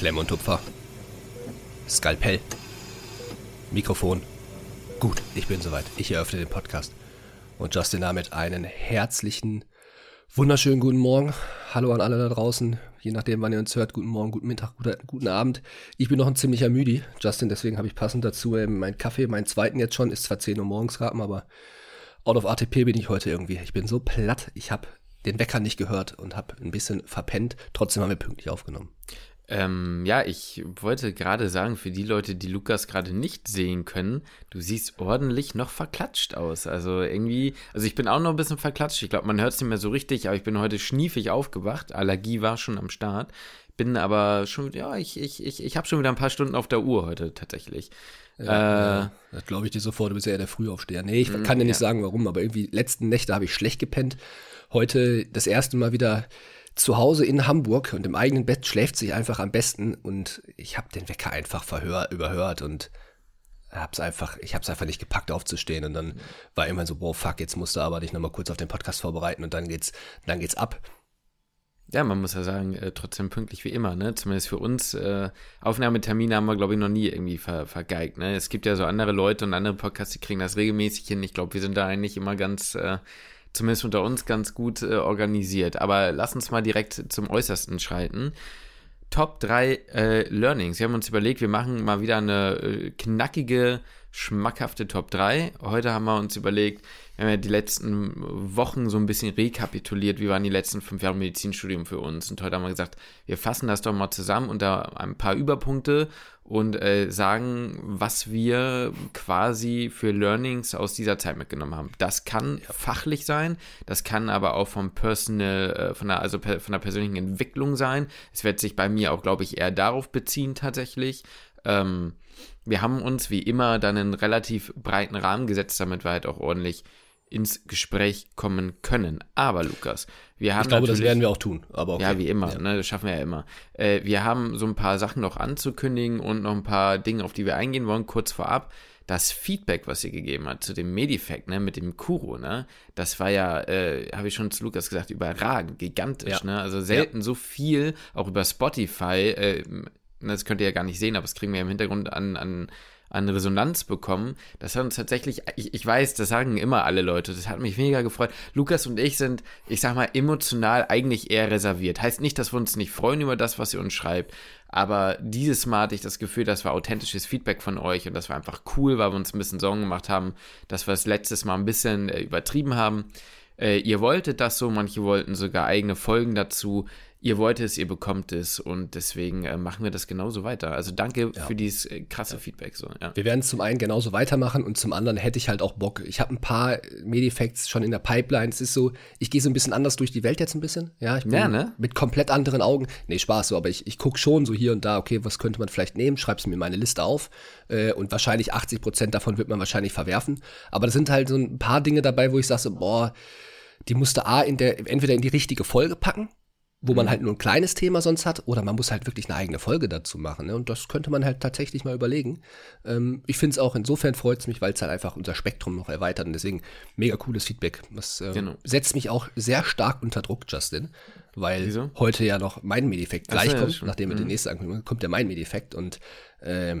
Klemm und Tupfer. Skalpell. Mikrofon. Gut, ich bin soweit. Ich eröffne den Podcast. Und Justin damit einen herzlichen, wunderschönen guten Morgen. Hallo an alle da draußen. Je nachdem, wann ihr uns hört. Guten Morgen, guten Mittag, guten Abend. Ich bin noch ein ziemlicher Müdi, Justin. Deswegen habe ich passend dazu ähm, meinen Kaffee, meinen zweiten jetzt schon. Ist zwar 10 Uhr morgens gerade, aber out of ATP bin ich heute irgendwie. Ich bin so platt. Ich habe den Wecker nicht gehört und habe ein bisschen verpennt. Trotzdem haben wir pünktlich aufgenommen. Ähm, ja, ich wollte gerade sagen, für die Leute, die Lukas gerade nicht sehen können, du siehst ordentlich noch verklatscht aus. Also irgendwie, also ich bin auch noch ein bisschen verklatscht. Ich glaube, man hört es nicht mehr so richtig, aber ich bin heute schniefig aufgewacht. Allergie war schon am Start. Bin aber schon, ja, ich, ich, ich, ich habe schon wieder ein paar Stunden auf der Uhr heute tatsächlich. Ja, äh, das glaube ich dir sofort, du bist ja der Frühaufsteher. Nee, ich mm, kann dir nicht ja. sagen, warum, aber irgendwie letzten Nächte habe ich schlecht gepennt. Heute das erste Mal wieder zu Hause in Hamburg und im eigenen Bett schläft sich einfach am besten und ich habe den Wecker einfach verhör, überhört und hab's einfach, ich hab's einfach nicht gepackt aufzustehen und dann war immer so, boah, fuck, jetzt musst du aber dich nochmal kurz auf den Podcast vorbereiten und dann geht's, dann geht's ab. Ja, man muss ja sagen, äh, trotzdem pünktlich wie immer, ne? Zumindest für uns. Äh, Aufnahmetermine haben wir, glaube ich, noch nie irgendwie ver vergeigt, ne? Es gibt ja so andere Leute und andere Podcasts, die kriegen das regelmäßig hin. Ich glaube, wir sind da eigentlich immer ganz, äh, zumindest unter uns ganz gut äh, organisiert. Aber lass uns mal direkt zum Äußersten schreiten. Top 3 äh, Learnings. Wir haben uns überlegt, wir machen mal wieder eine äh, knackige, schmackhafte Top 3. Heute haben wir uns überlegt, wir haben ja die letzten Wochen so ein bisschen rekapituliert, wie waren die letzten fünf Jahre Medizinstudium für uns. Und heute haben wir gesagt, wir fassen das doch mal zusammen unter ein paar Überpunkte und äh, sagen, was wir quasi für Learnings aus dieser Zeit mitgenommen haben. Das kann ja. fachlich sein, das kann aber auch vom Personal, äh, von der, also per, von der persönlichen Entwicklung sein. Es wird sich bei mir auch, glaube ich, eher darauf beziehen tatsächlich. Ähm, wir haben uns wie immer dann einen relativ breiten Rahmen gesetzt, damit wir halt auch ordentlich ins Gespräch kommen können. Aber Lukas, wir haben. Ich glaube, das werden wir auch tun. Aber okay. Ja, wie immer, ja. Ne, das schaffen wir ja immer. Äh, wir haben so ein paar Sachen noch anzukündigen und noch ein paar Dinge, auf die wir eingehen wollen, kurz vorab. Das Feedback, was ihr gegeben hat zu dem Medifact, ne, mit dem Kuro, ne, das war ja, äh, habe ich schon zu Lukas gesagt, überragend, gigantisch, ja. ne, also selten ja. so viel, auch über Spotify, äh, das könnt ihr ja gar nicht sehen, aber das kriegen wir im Hintergrund an, an an Resonanz bekommen. Das hat uns tatsächlich, ich, ich weiß, das sagen immer alle Leute, das hat mich mega gefreut. Lukas und ich sind, ich sag mal, emotional eigentlich eher reserviert. Heißt nicht, dass wir uns nicht freuen über das, was ihr uns schreibt, aber dieses Mal hatte ich das Gefühl, das war authentisches Feedback von euch und das war einfach cool, weil wir uns ein bisschen Sorgen gemacht haben, dass wir es letztes Mal ein bisschen äh, übertrieben haben. Äh, ihr wolltet das so, manche wollten sogar eigene Folgen dazu ihr wollt es, ihr bekommt es und deswegen äh, machen wir das genauso weiter. Also danke ja. für dieses äh, krasse ja. Feedback. So, ja. Wir werden es zum einen genauso weitermachen und zum anderen hätte ich halt auch Bock. Ich habe ein paar Medifacts schon in der Pipeline. Es ist so, ich gehe so ein bisschen anders durch die Welt jetzt ein bisschen. Ja, ich bin ja, ne? mit komplett anderen Augen. Nee, Spaß so, aber ich, ich gucke schon so hier und da, okay, was könnte man vielleicht nehmen? Schreib's mir in meine Liste auf. Äh, und wahrscheinlich 80 Prozent davon wird man wahrscheinlich verwerfen. Aber da sind halt so ein paar Dinge dabei, wo ich sage, so, boah, die musste A in der, entweder in die richtige Folge packen, wo man mhm. halt nur ein kleines Thema sonst hat, oder man muss halt wirklich eine eigene Folge dazu machen. Ne? Und das könnte man halt tatsächlich mal überlegen. Ähm, ich finde es auch insofern freut es mich, weil es halt einfach unser Spektrum noch erweitert und deswegen mega cooles Feedback. Das äh, genau. setzt mich auch sehr stark unter Druck, Justin, weil Wieso? heute ja noch mein Medifekt gleich so, kommt, ja, nachdem wir mhm. den nächsten ankündigen, kommt ja mein Medifekt und äh,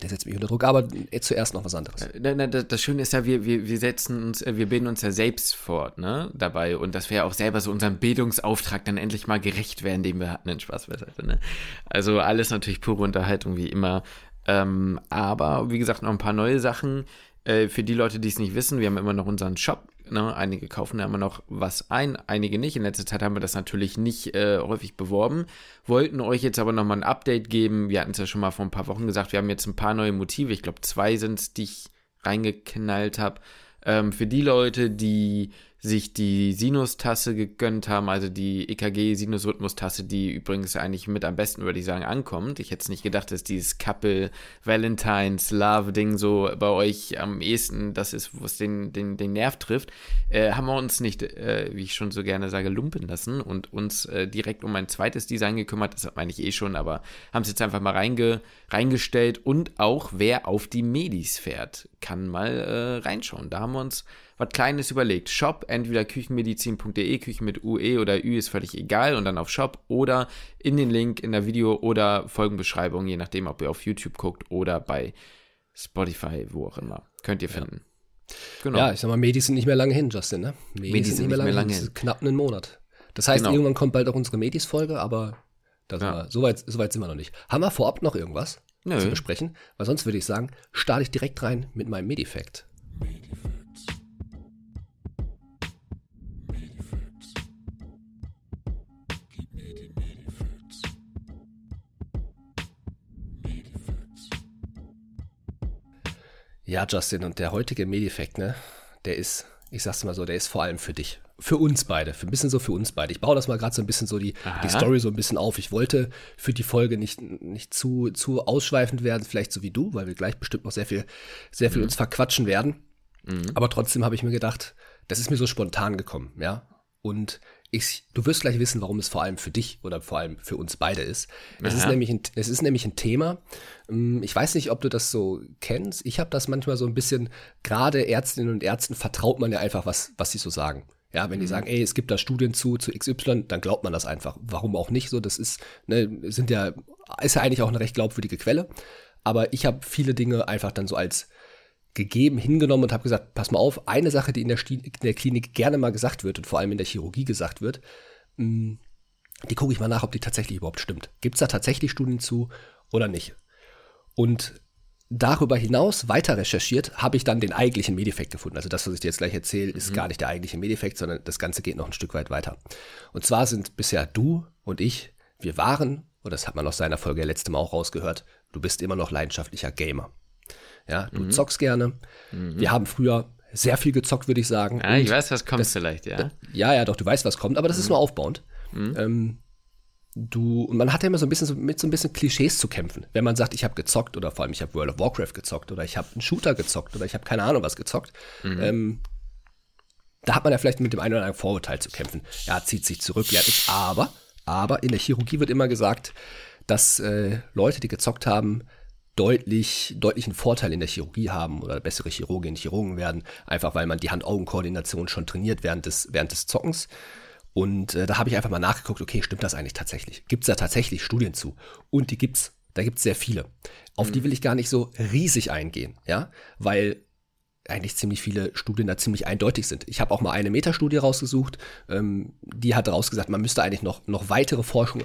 der setzt mich unter Druck, aber jetzt zuerst noch was anderes. Äh, das Schöne ist ja, wir, wir, wir setzen uns, äh, wir bilden uns ja selbst fort, ne, dabei. Und dass wir ja auch selber so unserem Bildungsauftrag dann endlich mal gerecht werden, den wir hatten Spaß beiseite, ne. Also alles natürlich pure Unterhaltung, wie immer. Ähm, aber, wie gesagt, noch ein paar neue Sachen. Äh, für die Leute, die es nicht wissen, wir haben immer noch unseren Shop Ne, einige kaufen da immer noch was ein, einige nicht. In letzter Zeit haben wir das natürlich nicht äh, häufig beworben, wollten euch jetzt aber nochmal ein Update geben. Wir hatten es ja schon mal vor ein paar Wochen gesagt, wir haben jetzt ein paar neue Motive. Ich glaube, zwei sind es, die ich reingeknallt habe. Ähm, für die Leute, die sich die Sinus-Tasse gegönnt haben, also die EKG-Sinusrhythmus-Tasse, die übrigens eigentlich mit am besten, würde ich sagen, ankommt. Ich hätte es nicht gedacht, dass dieses Couple Valentines Love-Ding so bei euch am ehesten das ist, wo es den, den, den Nerv trifft. Äh, haben wir uns nicht, äh, wie ich schon so gerne sage, lumpen lassen und uns äh, direkt um ein zweites Design gekümmert. Das meine ich eh schon, aber haben es jetzt einfach mal reinge, reingestellt und auch wer auf die Medis fährt, kann mal äh, reinschauen. Da haben wir uns was Kleines überlegt, Shop, entweder küchenmedizin.de, Küchen mit UE oder Ü ist völlig egal und dann auf Shop oder in den Link in der Video oder Folgenbeschreibung, je nachdem, ob ihr auf YouTube guckt oder bei Spotify, wo auch immer. Könnt ihr finden. Ja. Genau. Ja, ich sag mal, Medi sind nicht mehr lange hin, Justin, ne? Medi, Medi sind nicht mehr lange, lange hin. hin. Knapp einen Monat. Das heißt, genau. irgendwann kommt bald auch unsere Medis-Folge, aber das ja. war, so, weit, so weit sind wir noch nicht. Haben wir vorab noch irgendwas Nö. zu besprechen? Weil sonst würde ich sagen, starte ich direkt rein mit meinem Medifact. Ja, Justin, und der heutige Medifact, ne, der ist, ich sag's mal so, der ist vor allem für dich für uns beide, für ein bisschen so für uns beide. Ich baue das mal gerade so ein bisschen so die, die Story so ein bisschen auf. Ich wollte für die Folge nicht, nicht zu, zu ausschweifend werden, vielleicht so wie du, weil wir gleich bestimmt noch sehr viel, sehr viel mhm. uns verquatschen werden. Mhm. Aber trotzdem habe ich mir gedacht, das ist mir so spontan gekommen, ja. Und ich, du wirst gleich wissen, warum es vor allem für dich oder vor allem für uns beide ist. Es ist, nämlich ein, es ist nämlich ein Thema. Ähm, ich weiß nicht, ob du das so kennst. Ich habe das manchmal so ein bisschen, gerade Ärztinnen und Ärzten vertraut man ja einfach, was, was sie so sagen. Ja, wenn die mhm. sagen, ey, es gibt da Studien zu, zu XY, dann glaubt man das einfach. Warum auch nicht so? Das ist, ne, sind ja, ist ja eigentlich auch eine recht glaubwürdige Quelle. Aber ich habe viele Dinge einfach dann so als gegeben hingenommen und habe gesagt, pass mal auf, eine Sache, die in der, in der, Klinik gerne mal gesagt wird und vor allem in der Chirurgie gesagt wird, mm, die gucke ich mal nach, ob die tatsächlich überhaupt stimmt. Gibt es da tatsächlich Studien zu oder nicht? Und darüber hinaus weiter recherchiert, habe ich dann den eigentlichen Medeffekt gefunden. Also das, was ich dir jetzt gleich erzähle, ist mhm. gar nicht der eigentliche Medeffekt, sondern das Ganze geht noch ein Stück weit weiter. Und zwar sind bisher du und ich, wir waren, und das hat man aus seiner Folge letzte Mal auch rausgehört, du bist immer noch leidenschaftlicher Gamer. Ja, du mhm. zockst gerne. Mhm. Wir haben früher sehr viel gezockt, würde ich sagen. Ja, ich weiß, was kommt das, vielleicht, ja. ja, ja, doch, du weißt, was kommt, aber das ist mhm. nur aufbauend. Mhm. Ähm, du, und man hat ja immer so ein bisschen so, mit so ein bisschen Klischees zu kämpfen. Wenn man sagt, ich habe gezockt oder vor allem ich habe World of Warcraft gezockt oder ich habe einen Shooter gezockt oder ich habe keine Ahnung was gezockt, mhm. ähm, da hat man ja vielleicht mit dem einen oder anderen Vorurteil zu kämpfen. Ja, zieht sich zurück, ja. Aber, aber in der Chirurgie wird immer gesagt, dass äh, Leute, die gezockt haben, deutlich, deutlichen Vorteil in der Chirurgie haben oder bessere Chirurginnen Chirurgen werden, einfach weil man die Hand-Augen-Koordination schon trainiert während des, während des Zockens. Und äh, da habe ich einfach mal nachgeguckt, okay, stimmt das eigentlich tatsächlich? Gibt es da tatsächlich Studien zu? Und die gibt's, da gibt es sehr viele. Auf mhm. die will ich gar nicht so riesig eingehen, ja, weil eigentlich ziemlich viele Studien da ziemlich eindeutig sind. Ich habe auch mal eine Metastudie rausgesucht, ähm, die hat rausgesagt, man müsste eigentlich noch, noch weitere Forschung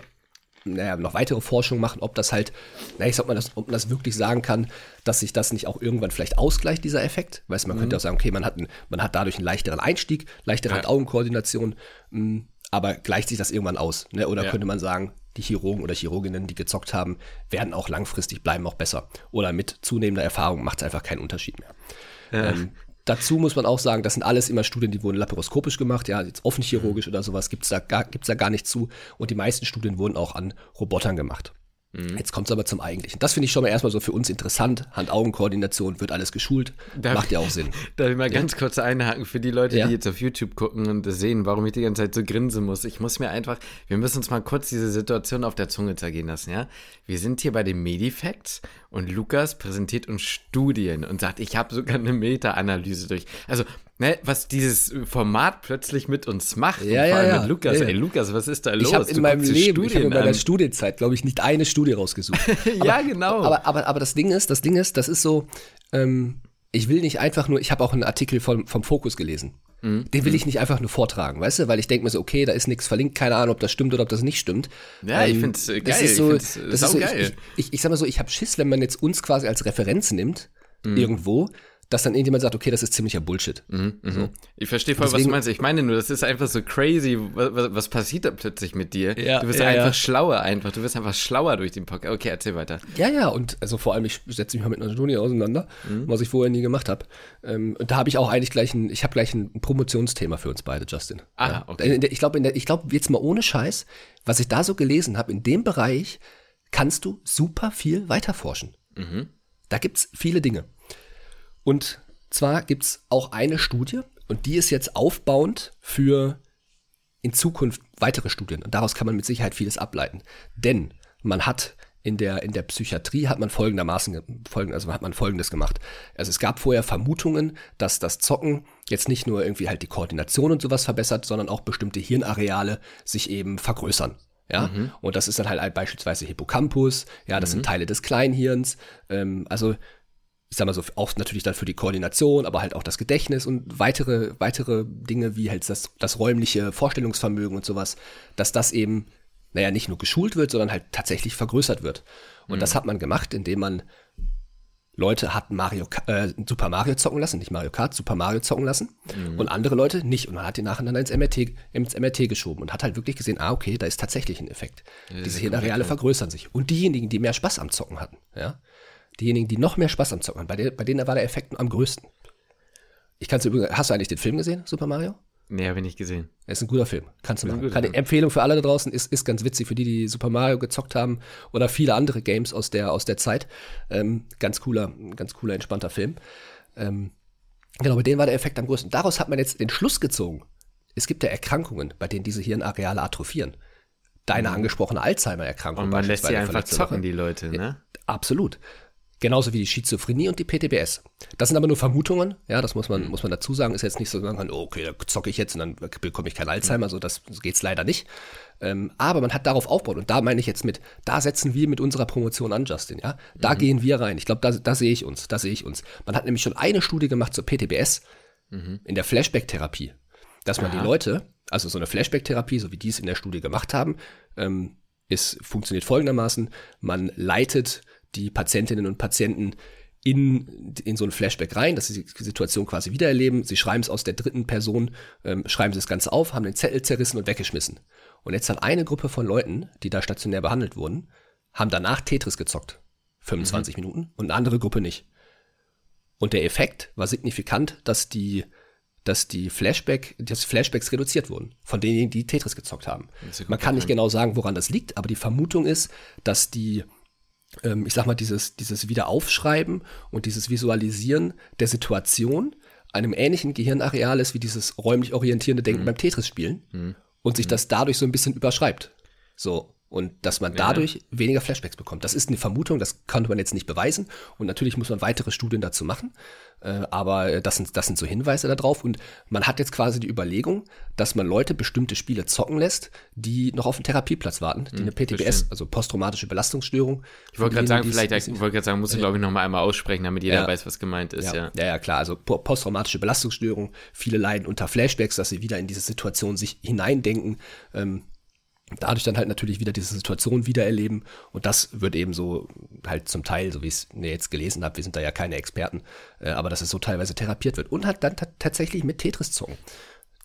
naja, noch weitere Forschung machen, ob das halt, naja, ich sag mal, das, ob man das wirklich sagen kann, dass sich das nicht auch irgendwann vielleicht ausgleicht, dieser Effekt. Weißt man mhm. könnte auch sagen, okay, man hat, ein, man hat dadurch einen leichteren Einstieg, leichtere ja. Augenkoordination, mh, mm, aber gleicht sich das irgendwann aus? Ne? Oder ja. könnte man sagen, die Chirurgen oder Chirurginnen, die gezockt haben, werden auch langfristig bleiben auch besser. Oder mit zunehmender Erfahrung macht es einfach keinen Unterschied mehr. Ja. Ähm, Dazu muss man auch sagen, das sind alles immer Studien, die wurden laparoskopisch gemacht, ja, jetzt offen chirurgisch oder sowas gibt es da, gar, gibt's da gar nicht zu. Und die meisten Studien wurden auch an Robotern gemacht. Mhm. Jetzt kommt es aber zum Eigentlichen. Das finde ich schon mal erstmal so für uns interessant. Hand-Augen-Koordination wird alles geschult. Darf Macht ja auch Sinn. Darf ich mal ja. ganz kurz einhaken für die Leute, ja. die jetzt auf YouTube gucken und sehen, warum ich die ganze Zeit so grinsen muss. Ich muss mir einfach, wir müssen uns mal kurz diese Situation auf der Zunge zergehen lassen, ja? Wir sind hier bei den Medifacts und Lukas präsentiert uns Studien und sagt, ich habe sogar eine Meta-Analyse durch. Also ne, was dieses Format plötzlich mit uns macht. Ja, ja, ja. mit Lukas. Ja. Ey, Lukas, was ist da los? Ich habe in meinem Leben, ich in meiner Studienzeit, glaube ich, nicht eine Studie rausgesucht. ja, aber, genau. Aber, aber, aber das Ding ist, das Ding ist, das ist so, ähm, ich will nicht einfach nur, ich habe auch einen Artikel vom, vom Fokus gelesen. Mhm. Den will ich nicht einfach nur vortragen, weißt du? Weil ich denke mir so, okay, da ist nichts verlinkt, keine Ahnung, ob das stimmt oder ob das nicht stimmt. Ja, ähm, ich finde es geil. Das ist so, das ist so geil. Ich, ich, ich, sag mal so, ich habe Schiss, wenn man jetzt uns quasi als Referenz nimmt, mhm. irgendwo, dass dann irgendjemand sagt, okay, das ist ziemlicher Bullshit. Mhm, mhm. so. Ich verstehe voll, Deswegen, was du meinst. Ich meine nur, das ist einfach so crazy. Was, was passiert da plötzlich mit dir? Ja, du wirst ja, einfach ja. schlauer einfach. Du wirst einfach schlauer durch den Podcast. Okay, erzähl weiter. Ja, ja, und also vor allem, ich setze mich mal mit einer Studie auseinander, mhm. was ich vorher nie gemacht habe. Ähm, und da habe ich auch eigentlich gleich ein, ich habe gleich ein Promotionsthema für uns beide, Justin. Ah, ja. okay. Ich glaube, ich glaube, jetzt mal ohne Scheiß, was ich da so gelesen habe, in dem Bereich kannst du super viel weiterforschen. Mhm. Da gibt es viele Dinge. Und zwar gibt es auch eine Studie und die ist jetzt aufbauend für in Zukunft weitere Studien. Und daraus kann man mit Sicherheit vieles ableiten. Denn man hat in der, in der Psychiatrie hat man folgendermaßen, also hat man folgendes gemacht. Also es gab vorher Vermutungen, dass das Zocken jetzt nicht nur irgendwie halt die Koordination und sowas verbessert, sondern auch bestimmte Hirnareale sich eben vergrößern. Ja, mhm. und das ist dann halt beispielsweise Hippocampus, ja, das mhm. sind Teile des Kleinhirns, ähm, also ich sag mal so, auch natürlich dann für die Koordination, aber halt auch das Gedächtnis und weitere, weitere Dinge wie halt das, das räumliche Vorstellungsvermögen und sowas, dass das eben naja, nicht nur geschult wird, sondern halt tatsächlich vergrößert wird. Und mhm. das hat man gemacht, indem man Leute hat Mario, äh, Super Mario zocken lassen, nicht Mario Kart, Super Mario zocken lassen mhm. und andere Leute nicht. Und man hat die nacheinander ins MRT, ins MRT geschoben und hat halt wirklich gesehen, ah, okay, da ist tatsächlich ein Effekt. Ja, Diese Hirnareale vergrößern sich. Und diejenigen, die mehr Spaß am Zocken hatten, ja, diejenigen, die noch mehr Spaß am Zocken hatten, bei, der, bei denen war der Effekt am größten. Ich kann es übrigens, hast du eigentlich den Film gesehen, Super Mario? Nee, habe ich nicht gesehen. Er ist ein guter Film. Kannst du machen. Keine Empfehlung für alle da draußen. Ist, ist ganz witzig für die, die Super Mario gezockt haben oder viele andere Games aus der, aus der Zeit. Ähm, ganz cooler, ganz cooler, entspannter Film. Ähm, genau, bei denen war der Effekt am größten. Daraus hat man jetzt den Schluss gezogen. Es gibt ja Erkrankungen, bei denen diese Hirnareale atrophieren. Deine mhm. angesprochene Alzheimer-Erkrankung. Und man lässt sie einfach zocken, die Leute, ne? Ja, absolut. Genauso wie die Schizophrenie und die PTBS. Das sind aber nur Vermutungen, ja, das muss man, muss man dazu sagen. Ist jetzt nicht so, dass man kann, oh, okay, da zocke ich jetzt und dann bekomme ich kein Alzheimer, so das geht's leider nicht. Ähm, aber man hat darauf aufgebaut und da meine ich jetzt mit, da setzen wir mit unserer Promotion an, Justin, ja. Da mhm. gehen wir rein. Ich glaube, da, da sehe ich uns, da sehe ich uns. Man hat nämlich schon eine Studie gemacht zur PTBS mhm. in der Flashback-Therapie, dass man Aha. die Leute, also so eine Flashback-Therapie, so wie die es in der Studie gemacht haben, ähm, ist, funktioniert folgendermaßen, man leitet die Patientinnen und Patienten in, in so ein Flashback rein, dass sie die Situation quasi wiedererleben. Sie schreiben es aus der dritten Person, ähm, schreiben sie das Ganze auf, haben den Zettel zerrissen und weggeschmissen. Und jetzt hat eine Gruppe von Leuten, die da stationär behandelt wurden, haben danach Tetris gezockt. 25 mhm. Minuten und eine andere Gruppe nicht. Und der Effekt war signifikant, dass die, dass die Flashback, dass Flashbacks reduziert wurden von denen, die Tetris gezockt haben. Man kann nicht genau sagen, woran das liegt, aber die Vermutung ist, dass die ähm, ich sag mal, dieses, dieses Wiederaufschreiben und dieses Visualisieren der Situation einem ähnlichen Gehirnareal ist wie dieses räumlich orientierende Denken mhm. beim Tetris-Spielen mhm. und sich mhm. das dadurch so ein bisschen überschreibt. So. Und dass man dadurch ja. weniger Flashbacks bekommt. Das ist eine Vermutung, das konnte man jetzt nicht beweisen. Und natürlich muss man weitere Studien dazu machen. Äh, aber das sind, das sind so Hinweise darauf. Und man hat jetzt quasi die Überlegung, dass man Leute bestimmte Spiele zocken lässt, die noch auf den Therapieplatz warten, die hm, eine PTBS, bestimmt. also posttraumatische Belastungsstörung. Ich wollte gerade sagen, vielleicht, ich wollte gerade sagen, muss ich glaube ich noch mal einmal aussprechen, damit jeder ja, weiß, was gemeint ist. Ja. ja, ja, klar. Also posttraumatische Belastungsstörung. Viele leiden unter Flashbacks, dass sie wieder in diese Situation sich hineindenken. Ähm, dadurch dann halt natürlich wieder diese Situation wiedererleben. Und das wird eben so halt zum Teil, so wie ich es jetzt gelesen habe, wir sind da ja keine Experten, äh, aber dass es so teilweise therapiert wird. Und halt dann tatsächlich mit Tetris-Zungen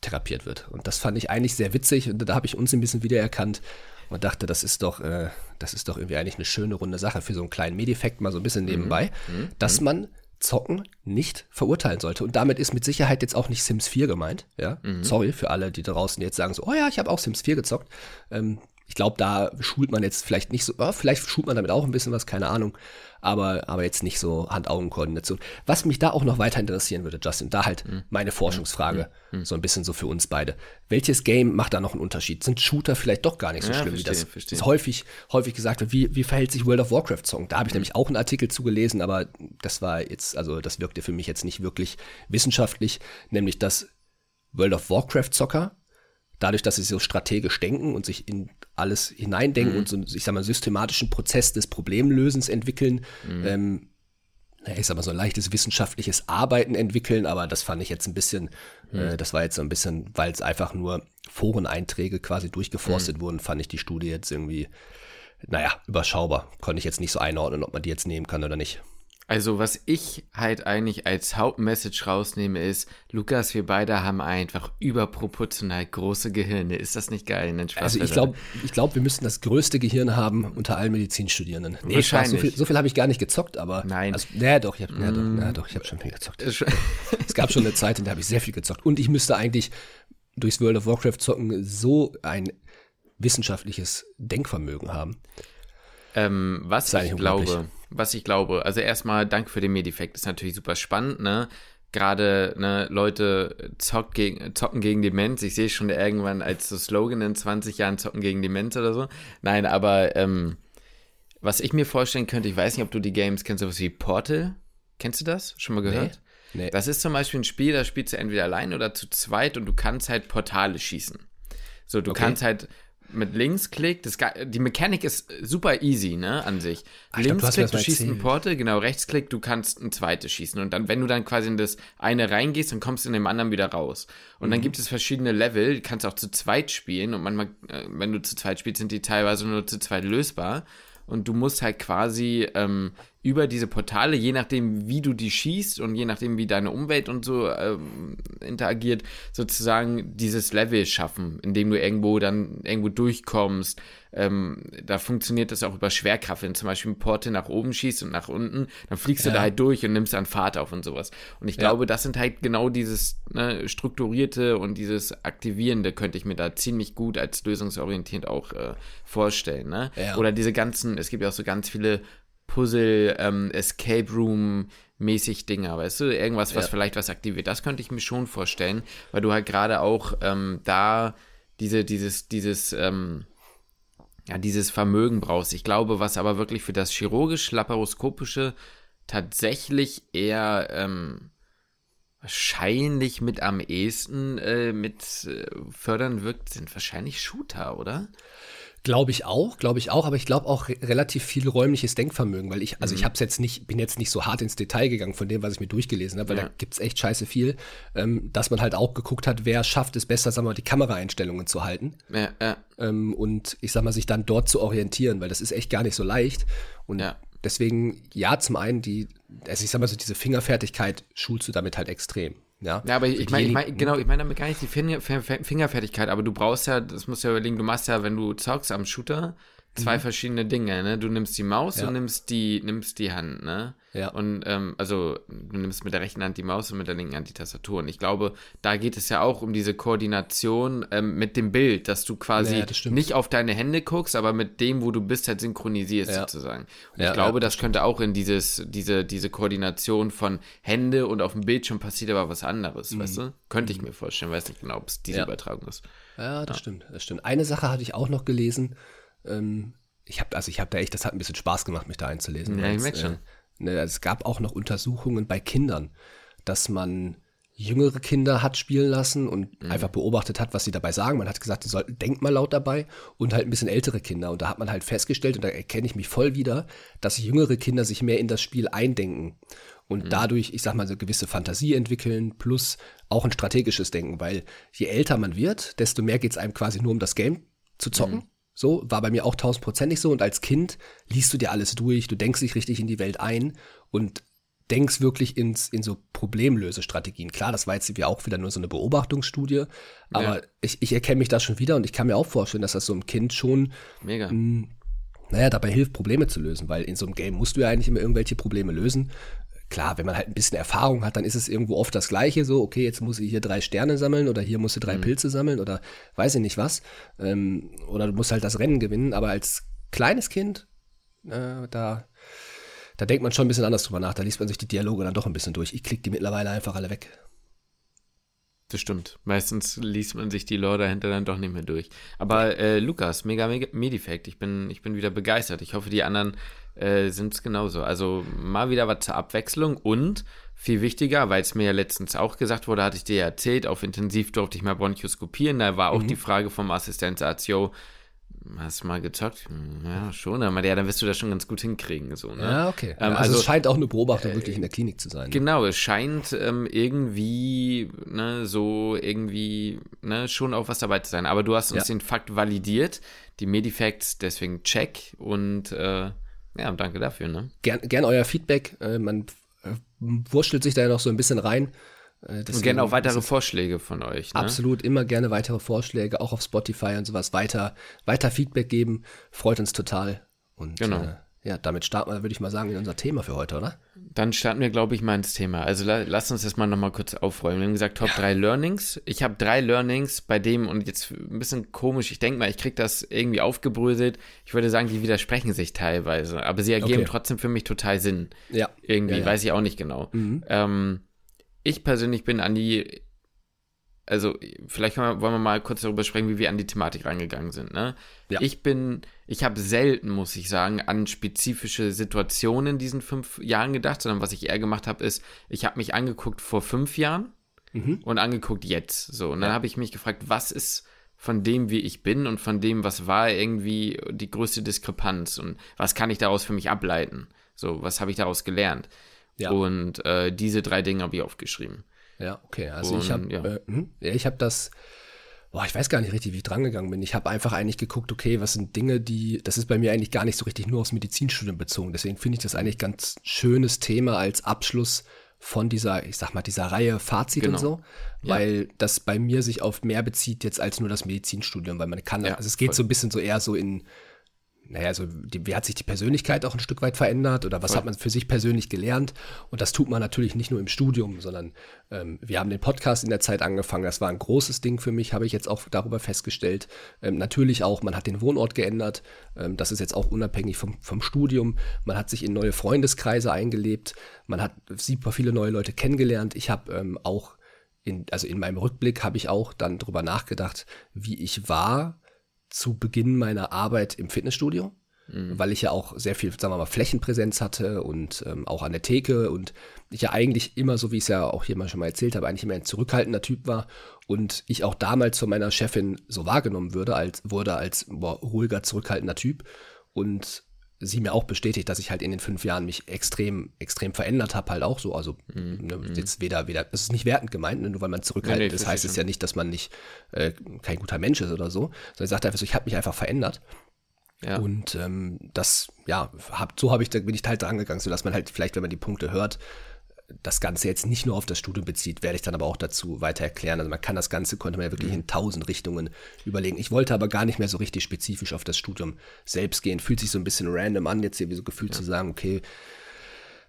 therapiert wird. Und das fand ich eigentlich sehr witzig. Und da habe ich uns ein bisschen wiedererkannt und dachte, das ist doch, äh, das ist doch irgendwie eigentlich eine schöne runde Sache für so einen kleinen Medeffekt mal so ein bisschen mhm. nebenbei, mhm. dass mhm. man Zocken nicht verurteilen sollte. Und damit ist mit Sicherheit jetzt auch nicht Sims 4 gemeint. Ja, mhm. sorry für alle, die draußen jetzt sagen so, oh ja, ich habe auch Sims 4 gezockt. Ähm, ich glaube, da schult man jetzt vielleicht nicht so, oh, vielleicht schult man damit auch ein bisschen was, keine Ahnung, aber, aber jetzt nicht so Hand-Augen-Koordination. Was mich da auch noch weiter interessieren würde, Justin, da halt mhm. meine Forschungsfrage, mhm. so ein bisschen so für uns beide. Welches Game macht da noch einen Unterschied? Sind Shooter vielleicht doch gar nicht so ja, schlimm, verstehe, wie das verstehe. häufig, häufig gesagt wird? Wie, wie verhält sich World of Warcraft Song? Da habe ich mhm. nämlich auch einen Artikel zugelesen, aber das war jetzt, also das wirkte für mich jetzt nicht wirklich wissenschaftlich, nämlich dass World of Warcraft Zocker dadurch, dass sie so strategisch denken und sich in alles hineindenken mhm. und so, ich sag mal, systematischen Prozess des Problemlösens entwickeln, mhm. ähm, ich sag mal, so ein leichtes wissenschaftliches Arbeiten entwickeln, aber das fand ich jetzt ein bisschen, mhm. äh, das war jetzt so ein bisschen, weil es einfach nur Foreneinträge quasi durchgeforstet mhm. wurden, fand ich die Studie jetzt irgendwie, naja, überschaubar. Konnte ich jetzt nicht so einordnen, ob man die jetzt nehmen kann oder nicht. Also, was ich halt eigentlich als Hauptmessage rausnehme, ist, Lukas, wir beide haben einfach überproportional große Gehirne. Ist das nicht geil? Nein, also, ich glaube, ich glaub, wir müssten das größte Gehirn haben unter allen Medizinstudierenden. Nee, Spaß, so viel, so viel habe ich gar nicht gezockt, aber. Nein. Also, naja, doch, ich habe ja, doch, mm. ja, doch, ich hab schon viel gezockt. es gab schon eine Zeit, in der habe ich sehr viel gezockt. Und ich müsste eigentlich durchs World of Warcraft zocken so ein wissenschaftliches Denkvermögen haben. Ähm, was ich glaube, was ich glaube, also erstmal danke für den Medifekt, ist natürlich super spannend, ne? Gerade ne, Leute zocken gegen, zocken gegen Demenz. Ich sehe schon irgendwann als so Slogan in 20 Jahren zocken gegen Demenz oder so. Nein, aber ähm, Was ich mir vorstellen könnte, ich weiß nicht, ob du die Games kennst, sowas wie Portal. Kennst du das? Schon mal gehört? Nee. nee. Das ist zum Beispiel ein Spiel, da spielst du entweder allein oder zu zweit und du kannst halt Portale schießen. So, du okay. kannst halt mit Linksklick, das, die Mechanik ist super easy, ne, an sich. Ach, Linksklick, du, du schießt ein Porte, genau, Rechtsklick, du kannst ein zweites schießen. Und dann, wenn du dann quasi in das eine reingehst, dann kommst du in dem anderen wieder raus. Und mhm. dann gibt es verschiedene Level, die kannst auch zu zweit spielen. Und manchmal, äh, wenn du zu zweit spielst, sind die teilweise nur zu zweit lösbar und du musst halt quasi ähm, über diese Portale, je nachdem, wie du die schießt und je nachdem, wie deine Umwelt und so ähm, interagiert, sozusagen dieses Level schaffen, indem du irgendwo dann irgendwo durchkommst, ähm, da funktioniert das auch über Schwerkraft. Wenn zum Beispiel ein Porte nach oben schießt und nach unten, dann fliegst ja. du da halt durch und nimmst dann Fahrt auf und sowas. Und ich ja. glaube, das sind halt genau dieses ne, strukturierte und dieses aktivierende, könnte ich mir da ziemlich gut als lösungsorientierend auch äh, vorstellen. Ne? Ja. Oder diese ganzen, es gibt ja auch so ganz viele Puzzle, ähm, Escape Room, mäßig Dinger, weißt du, irgendwas, was ja. vielleicht was aktiviert. Das könnte ich mir schon vorstellen, weil du halt gerade auch ähm, da diese, dieses, dieses, ähm, ja, dieses Vermögen brauchst. Ich glaube, was aber wirklich für das chirurgisch-laparoskopische tatsächlich eher ähm, wahrscheinlich mit am ehesten äh, mit äh, fördern wirkt, sind wahrscheinlich Shooter, oder? Glaube ich auch, glaube ich auch, aber ich glaube auch re relativ viel räumliches Denkvermögen, weil ich, also mhm. ich habe jetzt nicht, bin jetzt nicht so hart ins Detail gegangen von dem, was ich mir durchgelesen habe, weil ja. da gibt es echt scheiße viel, ähm, dass man halt auch geguckt hat, wer schafft es besser, sagen wir mal, die Kameraeinstellungen zu halten. Ja, ja. Ähm, und ich sag mal, sich dann dort zu orientieren, weil das ist echt gar nicht so leicht. Und ja. deswegen, ja, zum einen die, also ich sag mal so, diese Fingerfertigkeit schulst du damit halt extrem. Ja, ja aber ich meine, ich mein, genau, ich meine damit gar nicht die Finger, Fingerfertigkeit, aber du brauchst ja, das musst du ja überlegen, du machst ja, wenn du zockst am Shooter, zwei mhm. verschiedene Dinge, ne? Du nimmst die Maus ja. und nimmst die, nimmst die Hand, ne? Ja. Und ähm, also du nimmst mit der rechten Hand die Maus und mit der linken Hand die Tastatur. Und ich glaube, da geht es ja auch um diese Koordination ähm, mit dem Bild, dass du quasi ja, nicht auf deine Hände guckst, aber mit dem, wo du bist, halt synchronisierst ja. sozusagen. Und ich glaube, das könnte auch in dieses, diese, diese Koordination von Hände und auf dem Bildschirm passiert aber was anderes, mhm. weißt du? Könnte ich mhm. mir vorstellen, weiß nicht genau, ob es diese Übertragung ist. Ja, das stimmt, das stimmt. Eine Sache hatte ich auch noch gelesen. Ähm, ich habe also ich habe da echt, das hat ein bisschen Spaß gemacht, mich da einzulesen. Ja, ich merke schon. Äh, es gab auch noch Untersuchungen bei Kindern, dass man jüngere Kinder hat spielen lassen und mhm. einfach beobachtet hat, was sie dabei sagen. Man hat gesagt, sie sollten, denkt mal laut dabei und halt ein bisschen ältere Kinder. Und da hat man halt festgestellt, und da erkenne ich mich voll wieder, dass jüngere Kinder sich mehr in das Spiel eindenken und mhm. dadurch, ich sag mal, so eine gewisse Fantasie entwickeln, plus auch ein strategisches Denken, weil je älter man wird, desto mehr geht es einem quasi nur um das Game zu zocken. Mhm. So, war bei mir auch tausendprozentig so. Und als Kind liest du dir alles durch, du denkst dich richtig in die Welt ein und denkst wirklich ins, in so Problemlösestrategien. Klar, das war jetzt wie auch wieder nur so eine Beobachtungsstudie, aber ja. ich, ich erkenne mich da schon wieder und ich kann mir auch vorstellen, dass das so ein Kind schon Mega. Mh, hm, naja, dabei hilft, Probleme zu lösen, weil in so einem Game musst du ja eigentlich immer irgendwelche Probleme lösen klar, wenn man halt ein bisschen Erfahrung hat, dann ist es irgendwo oft das Gleiche, so, okay, jetzt muss ich hier drei Sterne sammeln oder hier musst du drei mhm. Pilze sammeln oder weiß ich nicht was. Ähm, oder du musst halt das Rennen gewinnen, aber als kleines Kind, äh, da, da denkt man schon ein bisschen anders drüber nach, da liest man sich die Dialoge dann doch ein bisschen durch. Ich klicke die mittlerweile einfach alle weg. Das stimmt. Meistens liest man sich die Lore dahinter dann doch nicht mehr durch. Aber äh, Lukas, mega, mega Medifact. Ich bin, ich bin wieder begeistert. Ich hoffe, die anderen äh, sind es genauso. Also mal wieder was zur Abwechslung und viel wichtiger, weil es mir ja letztens auch gesagt wurde, hatte ich dir ja erzählt, auf Intensiv durfte ich mal Bronchoskopieren. Da war auch mhm. die Frage vom Assistenzarzt, yo, Hast du mal gezockt? Ja, schon, aber ja, dann wirst du das schon ganz gut hinkriegen. So, ne? Ja, okay. Ähm, also, also, es scheint auch eine Beobachtung äh, wirklich in der Klinik zu sein. Ne? Genau, es scheint ähm, irgendwie, ne, so irgendwie, ne, schon auch was dabei zu sein. Aber du hast uns ja. den Fakt validiert, die Medifacts, deswegen check und äh, ja, danke dafür, ne? Gern, gern euer Feedback. Äh, man äh, wurschtelt sich da ja noch so ein bisschen rein. Äh, und gerne auch weitere Vorschläge von euch. Ne? Absolut, immer gerne weitere Vorschläge, auch auf Spotify und sowas. Weiter, weiter Feedback geben, freut uns total. Und genau. Äh, ja, damit starten wir, würde ich mal sagen, in unser Thema für heute, oder? Dann starten wir, glaube ich, mal ins Thema. Also la lass uns das mal nochmal kurz aufräumen. Wir haben gesagt, Top ja. 3 Learnings. Ich habe drei Learnings bei dem, und jetzt ein bisschen komisch, ich denke mal, ich kriege das irgendwie aufgebröselt. Ich würde sagen, die widersprechen sich teilweise, aber sie ergeben okay. trotzdem für mich total Sinn. Ja. Irgendwie, ja, ja. weiß ich auch nicht genau. Mhm. Ähm, ich persönlich bin an die also vielleicht wir, wollen wir mal kurz darüber sprechen, wie wir an die Thematik reingegangen sind. Ne? Ja. Ich bin, ich habe selten, muss ich sagen, an spezifische Situationen in diesen fünf Jahren gedacht, sondern was ich eher gemacht habe, ist, ich habe mich angeguckt vor fünf Jahren mhm. und angeguckt jetzt. So, und dann ja. habe ich mich gefragt, was ist von dem, wie ich bin und von dem, was war irgendwie die größte Diskrepanz und was kann ich daraus für mich ableiten? So, was habe ich daraus gelernt? Ja. Und äh, diese drei Dinge habe ich aufgeschrieben. Ja, okay. Also und, ich habe ja. äh, hm, ja, ich habe das boah, ich weiß gar nicht richtig, wie ich drangegangen bin. Ich habe einfach eigentlich geguckt, okay, was sind Dinge, die, das ist bei mir eigentlich gar nicht so richtig nur aufs Medizinstudium bezogen. Deswegen finde ich das eigentlich ganz schönes Thema als Abschluss von dieser, ich sag mal, dieser Reihe Fazit genau. und so, weil ja. das bei mir sich auf mehr bezieht jetzt als nur das Medizinstudium, weil man kann, ja, also es geht voll. so ein bisschen so eher so in naja, also die, wie hat sich die Persönlichkeit auch ein Stück weit verändert oder was Voll. hat man für sich persönlich gelernt? Und das tut man natürlich nicht nur im Studium, sondern ähm, wir haben den Podcast in der Zeit angefangen. Das war ein großes Ding für mich, habe ich jetzt auch darüber festgestellt. Ähm, natürlich auch, man hat den Wohnort geändert. Ähm, das ist jetzt auch unabhängig vom, vom Studium. Man hat sich in neue Freundeskreise eingelebt. Man hat super viele neue Leute kennengelernt. Ich habe ähm, auch in, also in meinem Rückblick habe ich auch dann darüber nachgedacht, wie ich war zu Beginn meiner Arbeit im Fitnessstudio, mhm. weil ich ja auch sehr viel, sagen wir mal, Flächenpräsenz hatte und ähm, auch an der Theke und ich ja eigentlich immer, so wie ich es ja auch hier mal schon mal erzählt habe, eigentlich immer ein zurückhaltender Typ war und ich auch damals von meiner Chefin so wahrgenommen würde, als, wurde als boah, ruhiger, zurückhaltender Typ und sie mir auch bestätigt, dass ich halt in den fünf Jahren mich extrem, extrem verändert habe, halt auch so. Also mhm. ne, mhm. jetzt weder, weder, das ist nicht wertend gemeint, ne, nur weil man zurückhaltend nee, nee, ist, heißt es ja nicht, dass man nicht äh, kein guter Mensch ist oder so. Sondern ich sagte einfach so, ich habe mich einfach verändert. Ja. Und ähm, das, ja, hab, so habe ich, da bin ich halt dran gegangen, sodass man halt vielleicht, wenn man die Punkte hört, das Ganze jetzt nicht nur auf das Studium bezieht, werde ich dann aber auch dazu weiter erklären. Also man kann das Ganze, konnte man ja wirklich mhm. in tausend Richtungen überlegen. Ich wollte aber gar nicht mehr so richtig spezifisch auf das Studium selbst gehen. Fühlt sich so ein bisschen random an, jetzt hier wie so gefühlt ja. zu sagen, okay,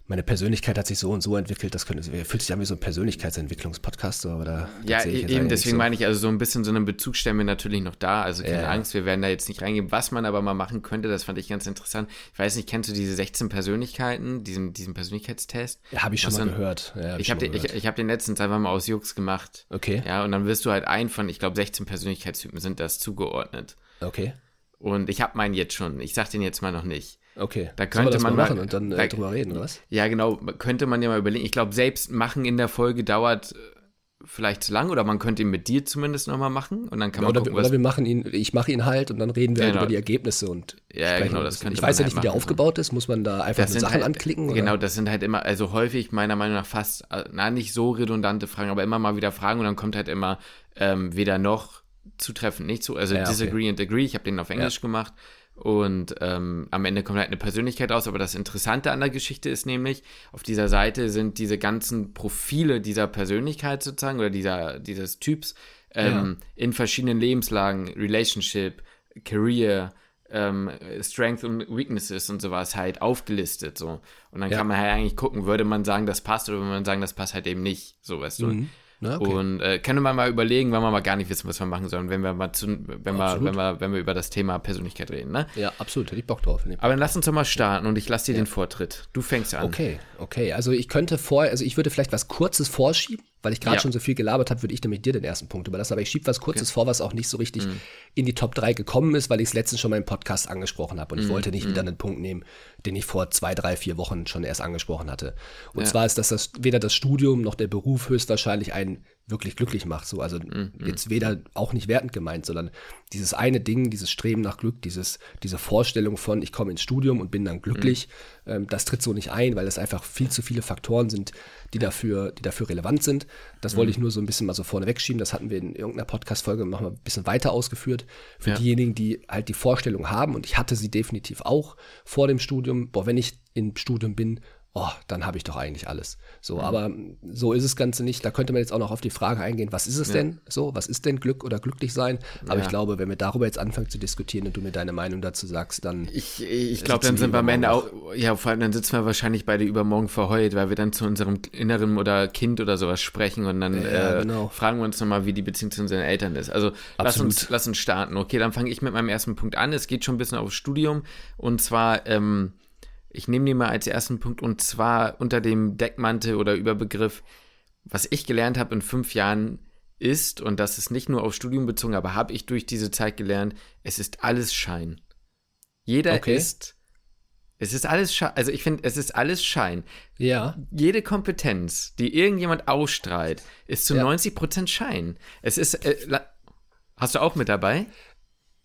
meine Persönlichkeit hat sich so und so entwickelt, das könnte, fühlt sich an wie so ein Persönlichkeitsentwicklungspodcast oder Ja, eben, deswegen so. meine ich, also so ein bisschen so einen Bezug stellen wir natürlich noch da, also keine ja. Angst, wir werden da jetzt nicht reingehen. Was man aber mal machen könnte, das fand ich ganz interessant. Ich weiß nicht, kennst du diese 16 Persönlichkeiten, diesen, diesen Persönlichkeitstest? Ja, habe ich schon Was mal dann, gehört. Ja, hab ich habe den, ich, ich hab den letztens einfach mal aus Jux gemacht. Okay. Ja, und dann wirst du halt ein von, ich glaube, 16 Persönlichkeitstypen sind das zugeordnet. Okay. Und ich habe meinen jetzt schon. Ich sag den jetzt mal noch nicht. Okay. Da könnte man mal machen und dann äh, da, drüber reden, oder was? Ja, genau. Könnte man ja mal überlegen. Ich glaube, selbst machen in der Folge dauert äh, vielleicht zu lang oder man könnte ihn mit dir zumindest nochmal machen und dann kann man oder, gucken, oder wir machen ihn, ich mache ihn halt und dann reden wir halt genau. über die Ergebnisse und ja, genau, das könnte Ich weiß ja nicht, halt wie der aufgebaut ist, muss man da einfach Sachen halt, anklicken? Genau, das sind halt immer, also häufig meiner Meinung nach fast, äh, na nicht so redundante Fragen, aber immer mal wieder Fragen und dann kommt halt immer ähm, weder noch zutreffend nicht so, also ja, disagree okay. and agree, ich habe den auf Englisch ja. gemacht und ähm, am Ende kommt halt eine Persönlichkeit aus. Aber das Interessante an der Geschichte ist nämlich, auf dieser Seite sind diese ganzen Profile dieser Persönlichkeit sozusagen oder dieser, dieses Typs ähm, ja. in verschiedenen Lebenslagen, Relationship, Career, ähm, Strength und Weaknesses und sowas halt aufgelistet. So. Und dann ja. kann man halt eigentlich gucken, würde man sagen, das passt oder würde man sagen, das passt halt eben nicht. So, weißt du. Na, okay. Und äh, können wir mal überlegen, wenn wir mal gar nicht wissen, was wir machen sollen, wenn wir mal zu, wenn wir, wenn wir, wenn wir über das Thema Persönlichkeit reden, ne? Ja, absolut, hätte ich Bock drauf. Aber dann lass uns doch mal starten und ich lasse dir ja. den Vortritt. Du fängst an. Okay, okay. Also ich könnte vor, also ich würde vielleicht was Kurzes vorschieben, weil ich gerade ja. schon so viel gelabert habe, würde ich nämlich dir den ersten Punkt überlassen. Aber ich schiebe was Kurzes okay. vor, was auch nicht so richtig mm. in die Top 3 gekommen ist, weil ich es letztens schon mal im Podcast angesprochen habe. Und mm. ich wollte nicht wieder einen Punkt nehmen, den ich vor zwei, drei, vier Wochen schon erst angesprochen hatte. Und ja. zwar ist, dass das weder das Studium noch der Beruf höchstwahrscheinlich einen wirklich glücklich macht. So. Also mm, jetzt weder auch nicht wertend gemeint, sondern dieses eine Ding, dieses Streben nach Glück, dieses, diese Vorstellung von, ich komme ins Studium und bin dann glücklich, mm. ähm, das tritt so nicht ein, weil es einfach viel zu viele Faktoren sind, die dafür, die dafür relevant sind. Das mhm. wollte ich nur so ein bisschen mal so vorne wegschieben. Das hatten wir in irgendeiner Podcast-Folge noch mal ein bisschen weiter ausgeführt. Für ja. diejenigen, die halt die Vorstellung haben, und ich hatte sie definitiv auch vor dem Studium, boah, wenn ich im Studium bin, oh, dann habe ich doch eigentlich alles. So, mhm. aber so ist es Ganze nicht. Da könnte man jetzt auch noch auf die Frage eingehen, was ist es ja. denn so? Was ist denn Glück oder glücklich sein? Aber ja. ich glaube, wenn wir darüber jetzt anfangen zu diskutieren und du mir deine Meinung dazu sagst, dann. Ich, ich glaube, dann sind wir am Ende auch, ja, vor allem dann sitzen wir wahrscheinlich beide übermorgen verheult, weil wir dann zu unserem Inneren oder Kind oder sowas sprechen und dann ja, äh, genau. fragen wir uns nochmal, wie die Beziehung zu unseren Eltern ist. Also lass uns, lass uns starten. Okay, dann fange ich mit meinem ersten Punkt an. Es geht schon ein bisschen aufs Studium und zwar, ähm, ich nehme den mal als ersten Punkt und zwar unter dem Deckmantel oder Überbegriff, was ich gelernt habe in fünf Jahren, ist, und das ist nicht nur auf Studium bezogen, aber habe ich durch diese Zeit gelernt, es ist alles Schein. Jeder okay. ist. Es ist alles Schein. Also ich finde, es ist alles Schein. Ja. Jede Kompetenz, die irgendjemand ausstrahlt, ist zu ja. 90% Schein. Es ist. Äh, hast du auch mit dabei?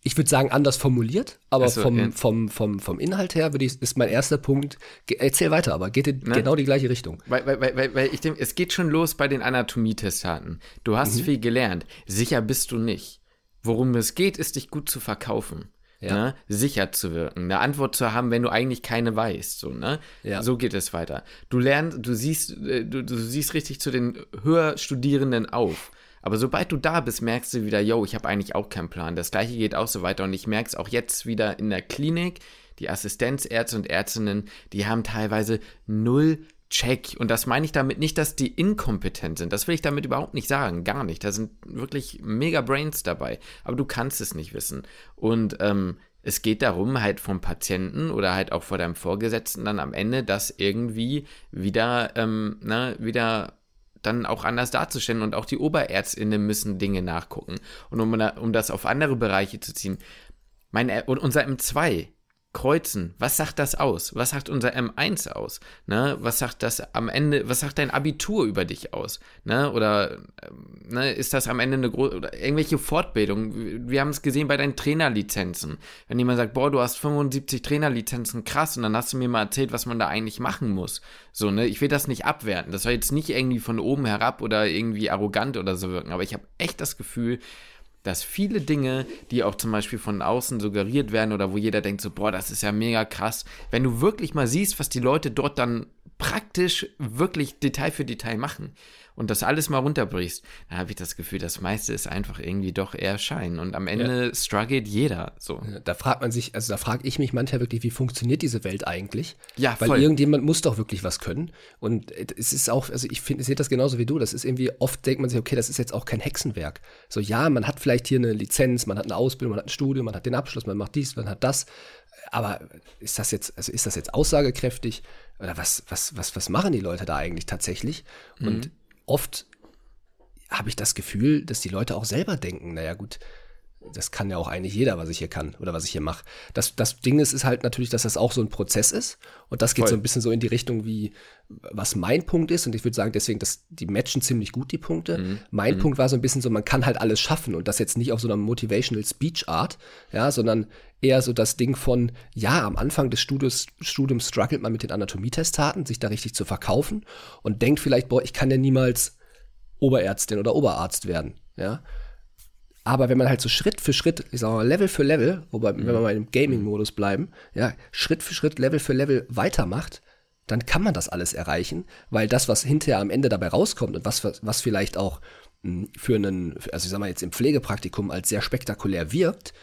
Ich würde sagen, anders formuliert, aber so, vom, ja. vom, vom, vom Inhalt her ich, ist mein erster Punkt, erzähl weiter, aber geht in ne? genau die gleiche Richtung. Weil, weil, weil, weil ich denke, es geht schon los bei den Anatomietestaten. Du hast mhm. viel gelernt. Sicher bist du nicht. Worum es geht, ist, dich gut zu verkaufen. Ja. Ne? Sicher zu wirken, eine Antwort zu haben, wenn du eigentlich keine weißt. So, ne? Ja. so geht es weiter. Du lernst, du siehst, äh, du, du siehst richtig zu den Höherstudierenden auf. Aber sobald du da bist, merkst du wieder, yo, ich habe eigentlich auch keinen Plan. Das gleiche geht auch so weiter. Und ich merke es auch jetzt wieder in der Klinik. Die Assistenzärzte und Ärztinnen, die haben teilweise null Check. Und das meine ich damit nicht, dass die inkompetent sind. Das will ich damit überhaupt nicht sagen. Gar nicht. Da sind wirklich mega Brains dabei. Aber du kannst es nicht wissen. Und ähm, es geht darum, halt vom Patienten oder halt auch vor deinem Vorgesetzten dann am Ende das irgendwie wieder, ähm, ne, wieder dann auch anders darzustellen und auch die Oberärztinnen müssen Dinge nachgucken. Und um, um das auf andere Bereiche zu ziehen, mein, unser M2 kreuzen. Was sagt das aus? Was sagt unser M1 aus? Ne? Was sagt das am Ende, was sagt dein Abitur über dich aus? Ne? Oder ähm, ne, ist das am Ende eine große, oder irgendwelche Fortbildung? Wir haben es gesehen bei deinen Trainerlizenzen. Wenn jemand sagt, boah, du hast 75 Trainerlizenzen, krass, und dann hast du mir mal erzählt, was man da eigentlich machen muss. So, ne? Ich will das nicht abwerten. Das soll jetzt nicht irgendwie von oben herab oder irgendwie arrogant oder so wirken, aber ich habe echt das Gefühl, dass viele Dinge, die auch zum Beispiel von außen suggeriert werden oder wo jeder denkt so, boah, das ist ja mega krass, wenn du wirklich mal siehst, was die Leute dort dann praktisch wirklich Detail für Detail machen, und das alles mal runterbrichst, dann habe ich das Gefühl, das meiste ist einfach irgendwie doch eher Schein. Und am Ende ja. struggelt jeder so. Da fragt man sich, also da frage ich mich manchmal wirklich, wie funktioniert diese Welt eigentlich? Ja, Weil voll. irgendjemand muss doch wirklich was können. Und es ist auch, also ich finde, sehe das genauso wie du. Das ist irgendwie, oft denkt man sich, okay, das ist jetzt auch kein Hexenwerk. So, ja, man hat vielleicht hier eine Lizenz, man hat eine Ausbildung, man hat ein Studium, man hat den Abschluss, man macht dies, man hat das. Aber ist das jetzt, also ist das jetzt aussagekräftig? Oder was, was, was, was machen die Leute da eigentlich tatsächlich? Mhm. Oft habe ich das Gefühl, dass die Leute auch selber denken, naja gut, das kann ja auch eigentlich jeder, was ich hier kann oder was ich hier mache. Das, das Ding ist, ist halt natürlich, dass das auch so ein Prozess ist. Und das geht Voll. so ein bisschen so in die Richtung, wie was mein Punkt ist. Und ich würde sagen, deswegen, dass die matchen ziemlich gut, die Punkte. Mhm. Mein mhm. Punkt war so ein bisschen so, man kann halt alles schaffen und das jetzt nicht auf so einer Motivational Speech Art, ja, sondern eher so das Ding von, ja, am Anfang des Studiums, Studiums struggelt man mit den Anatomie-Testaten, sich da richtig zu verkaufen und denkt vielleicht, boah, ich kann ja niemals Oberärztin oder Oberarzt werden, ja. Aber wenn man halt so Schritt für Schritt, ich sag mal Level für Level, wobei, mhm. wenn wir mal im Gaming-Modus bleiben, ja, Schritt für Schritt, Level für Level weitermacht, dann kann man das alles erreichen, weil das, was hinterher am Ende dabei rauskommt und was, was vielleicht auch hm, für einen, also ich sag mal jetzt im Pflegepraktikum als sehr spektakulär wirkt,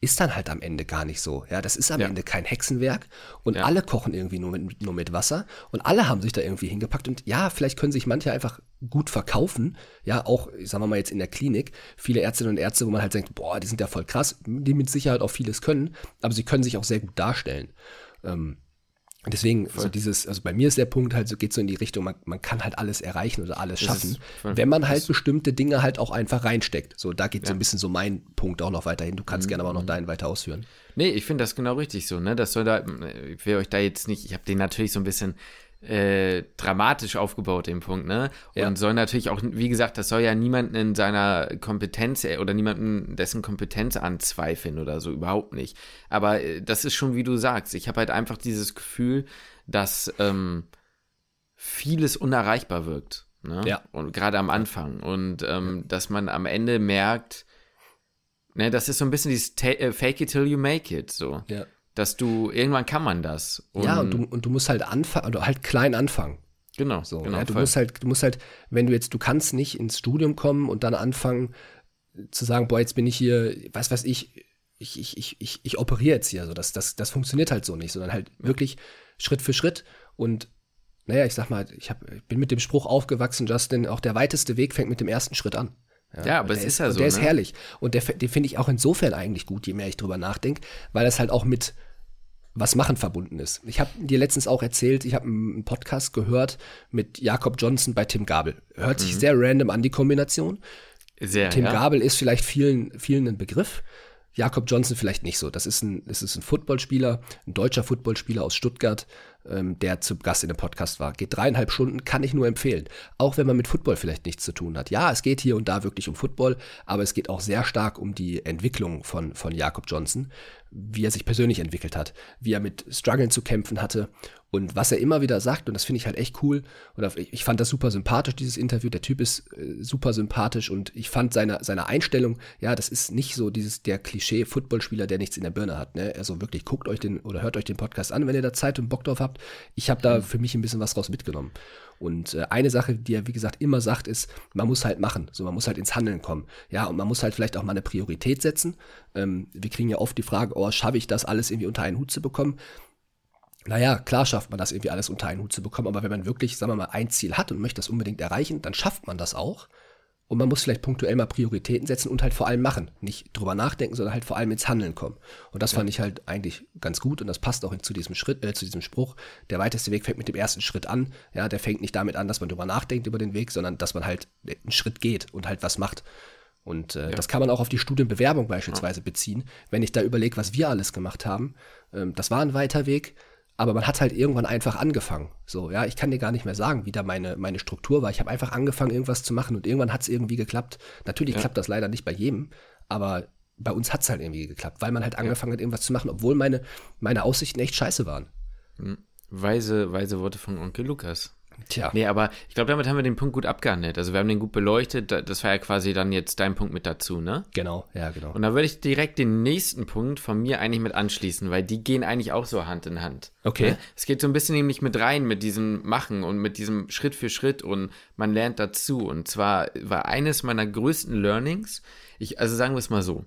ist dann halt am Ende gar nicht so. Ja, das ist am ja. Ende kein Hexenwerk und ja. alle kochen irgendwie nur mit, nur mit Wasser und alle haben sich da irgendwie hingepackt und ja, vielleicht können sich manche einfach gut verkaufen. Ja, auch, sagen wir mal jetzt in der Klinik, viele Ärztinnen und Ärzte, wo man halt denkt, boah, die sind ja voll krass, die mit Sicherheit auch vieles können, aber sie können sich auch sehr gut darstellen. Ähm, Deswegen, so dieses, also bei mir ist der Punkt halt, so geht so in die Richtung, man, man kann halt alles erreichen oder alles schaffen, wenn man halt bestimmte Dinge halt auch einfach reinsteckt. So, da geht ja. so ein bisschen so mein Punkt auch noch weiterhin. Du kannst mhm. gerne aber auch noch deinen weiter ausführen. Nee, ich finde das genau richtig so, ne? Das soll da, ich will euch da jetzt nicht, ich habe den natürlich so ein bisschen äh, dramatisch aufgebaut, den Punkt, ne? Und ja. soll natürlich auch, wie gesagt, das soll ja niemanden in seiner Kompetenz äh, oder niemanden dessen Kompetenz anzweifeln oder so, überhaupt nicht. Aber äh, das ist schon, wie du sagst, ich habe halt einfach dieses Gefühl, dass ähm, vieles unerreichbar wirkt. Ne? Ja. Und gerade am Anfang. Und ähm, dass man am Ende merkt, ne, das ist so ein bisschen dieses Fake it till you make it, so. Ja dass du, irgendwann kann man das. Und ja, und du, und du musst halt anfangen, oder halt klein anfangen. Genau, so. Genau, ja, du voll. musst halt, du musst halt, wenn du jetzt, du kannst nicht ins Studium kommen und dann anfangen zu sagen, boah, jetzt bin ich hier, was weiß ich, ich, ich, ich, ich, ich operiere jetzt hier. Also das, das, das funktioniert halt so nicht, sondern halt wirklich Schritt für Schritt. Und naja, ich sag mal, ich, hab, ich bin mit dem Spruch aufgewachsen, Justin, auch der weiteste Weg fängt mit dem ersten Schritt an. Ja, ja aber es ist ja so. Der ne? ist herrlich. Und der, den finde ich auch insofern eigentlich gut, je mehr ich drüber nachdenke, weil das halt auch mit was Machen verbunden ist. Ich habe dir letztens auch erzählt, ich habe einen Podcast gehört mit Jakob Johnson bei Tim Gabel. Hört sich mhm. sehr random an, die Kombination. Sehr, Tim ja. Gabel ist vielleicht vielen, vielen ein Begriff. Jakob Johnson vielleicht nicht so. Das ist ein, das ist ein Footballspieler, ein deutscher Footballspieler aus Stuttgart, ähm, der zu Gast in dem Podcast war. Geht dreieinhalb Stunden, kann ich nur empfehlen. Auch wenn man mit Football vielleicht nichts zu tun hat. Ja, es geht hier und da wirklich um Football, aber es geht auch sehr stark um die Entwicklung von, von Jakob Johnson, wie er sich persönlich entwickelt hat, wie er mit Struggeln zu kämpfen hatte und was er immer wieder sagt, und das finde ich halt echt cool. Und ich fand das super sympathisch, dieses Interview. Der Typ ist äh, super sympathisch und ich fand seine, seine Einstellung, ja, das ist nicht so dieses der Klischee-Footballspieler, der nichts in der Birne hat. Ne? Also wirklich, guckt euch den oder hört euch den Podcast an, wenn ihr da Zeit und Bock drauf habt. Ich habe da mhm. für mich ein bisschen was raus mitgenommen. Und äh, eine Sache, die er, wie gesagt, immer sagt, ist, man muss halt machen. So, man muss halt ins Handeln kommen. Ja, und man muss halt vielleicht auch mal eine Priorität setzen. Ähm, wir kriegen ja oft die Frage, oh, schaffe ich das alles irgendwie unter einen Hut zu bekommen? Naja, klar schafft man das irgendwie alles unter einen Hut zu bekommen, aber wenn man wirklich, sagen wir mal, ein Ziel hat und möchte das unbedingt erreichen, dann schafft man das auch. Und man muss vielleicht punktuell mal Prioritäten setzen und halt vor allem machen. Nicht drüber nachdenken, sondern halt vor allem ins Handeln kommen. Und das ja. fand ich halt eigentlich ganz gut und das passt auch zu diesem Schritt, äh, zu diesem Spruch. Der weiteste Weg fängt mit dem ersten Schritt an. Ja, der fängt nicht damit an, dass man drüber nachdenkt über den Weg, sondern dass man halt einen Schritt geht und halt was macht. Und äh, ja. das kann man auch auf die Studienbewerbung beispielsweise ja. beziehen. Wenn ich da überlege, was wir alles gemacht haben, ähm, das war ein weiter Weg, aber man hat halt irgendwann einfach angefangen. So, ja, ich kann dir gar nicht mehr sagen, wie da meine, meine Struktur war. Ich habe einfach angefangen, irgendwas zu machen und irgendwann hat es irgendwie geklappt. Natürlich ja. klappt das leider nicht bei jedem, aber bei uns hat es halt irgendwie geklappt, weil man halt angefangen hat, irgendwas zu machen, obwohl meine, meine Aussichten echt scheiße waren. Hm. Weise, weise Worte von Onkel Lukas. Tja. Nee, aber ich glaube, damit haben wir den Punkt gut abgehandelt. Also wir haben den gut beleuchtet. Das war ja quasi dann jetzt dein Punkt mit dazu, ne? Genau, ja, genau. Und da würde ich direkt den nächsten Punkt von mir eigentlich mit anschließen, weil die gehen eigentlich auch so Hand in Hand. Okay. Ne? Es geht so ein bisschen nämlich mit rein mit diesem Machen und mit diesem Schritt für Schritt und man lernt dazu. Und zwar war eines meiner größten Learnings, ich, also sagen wir es mal so.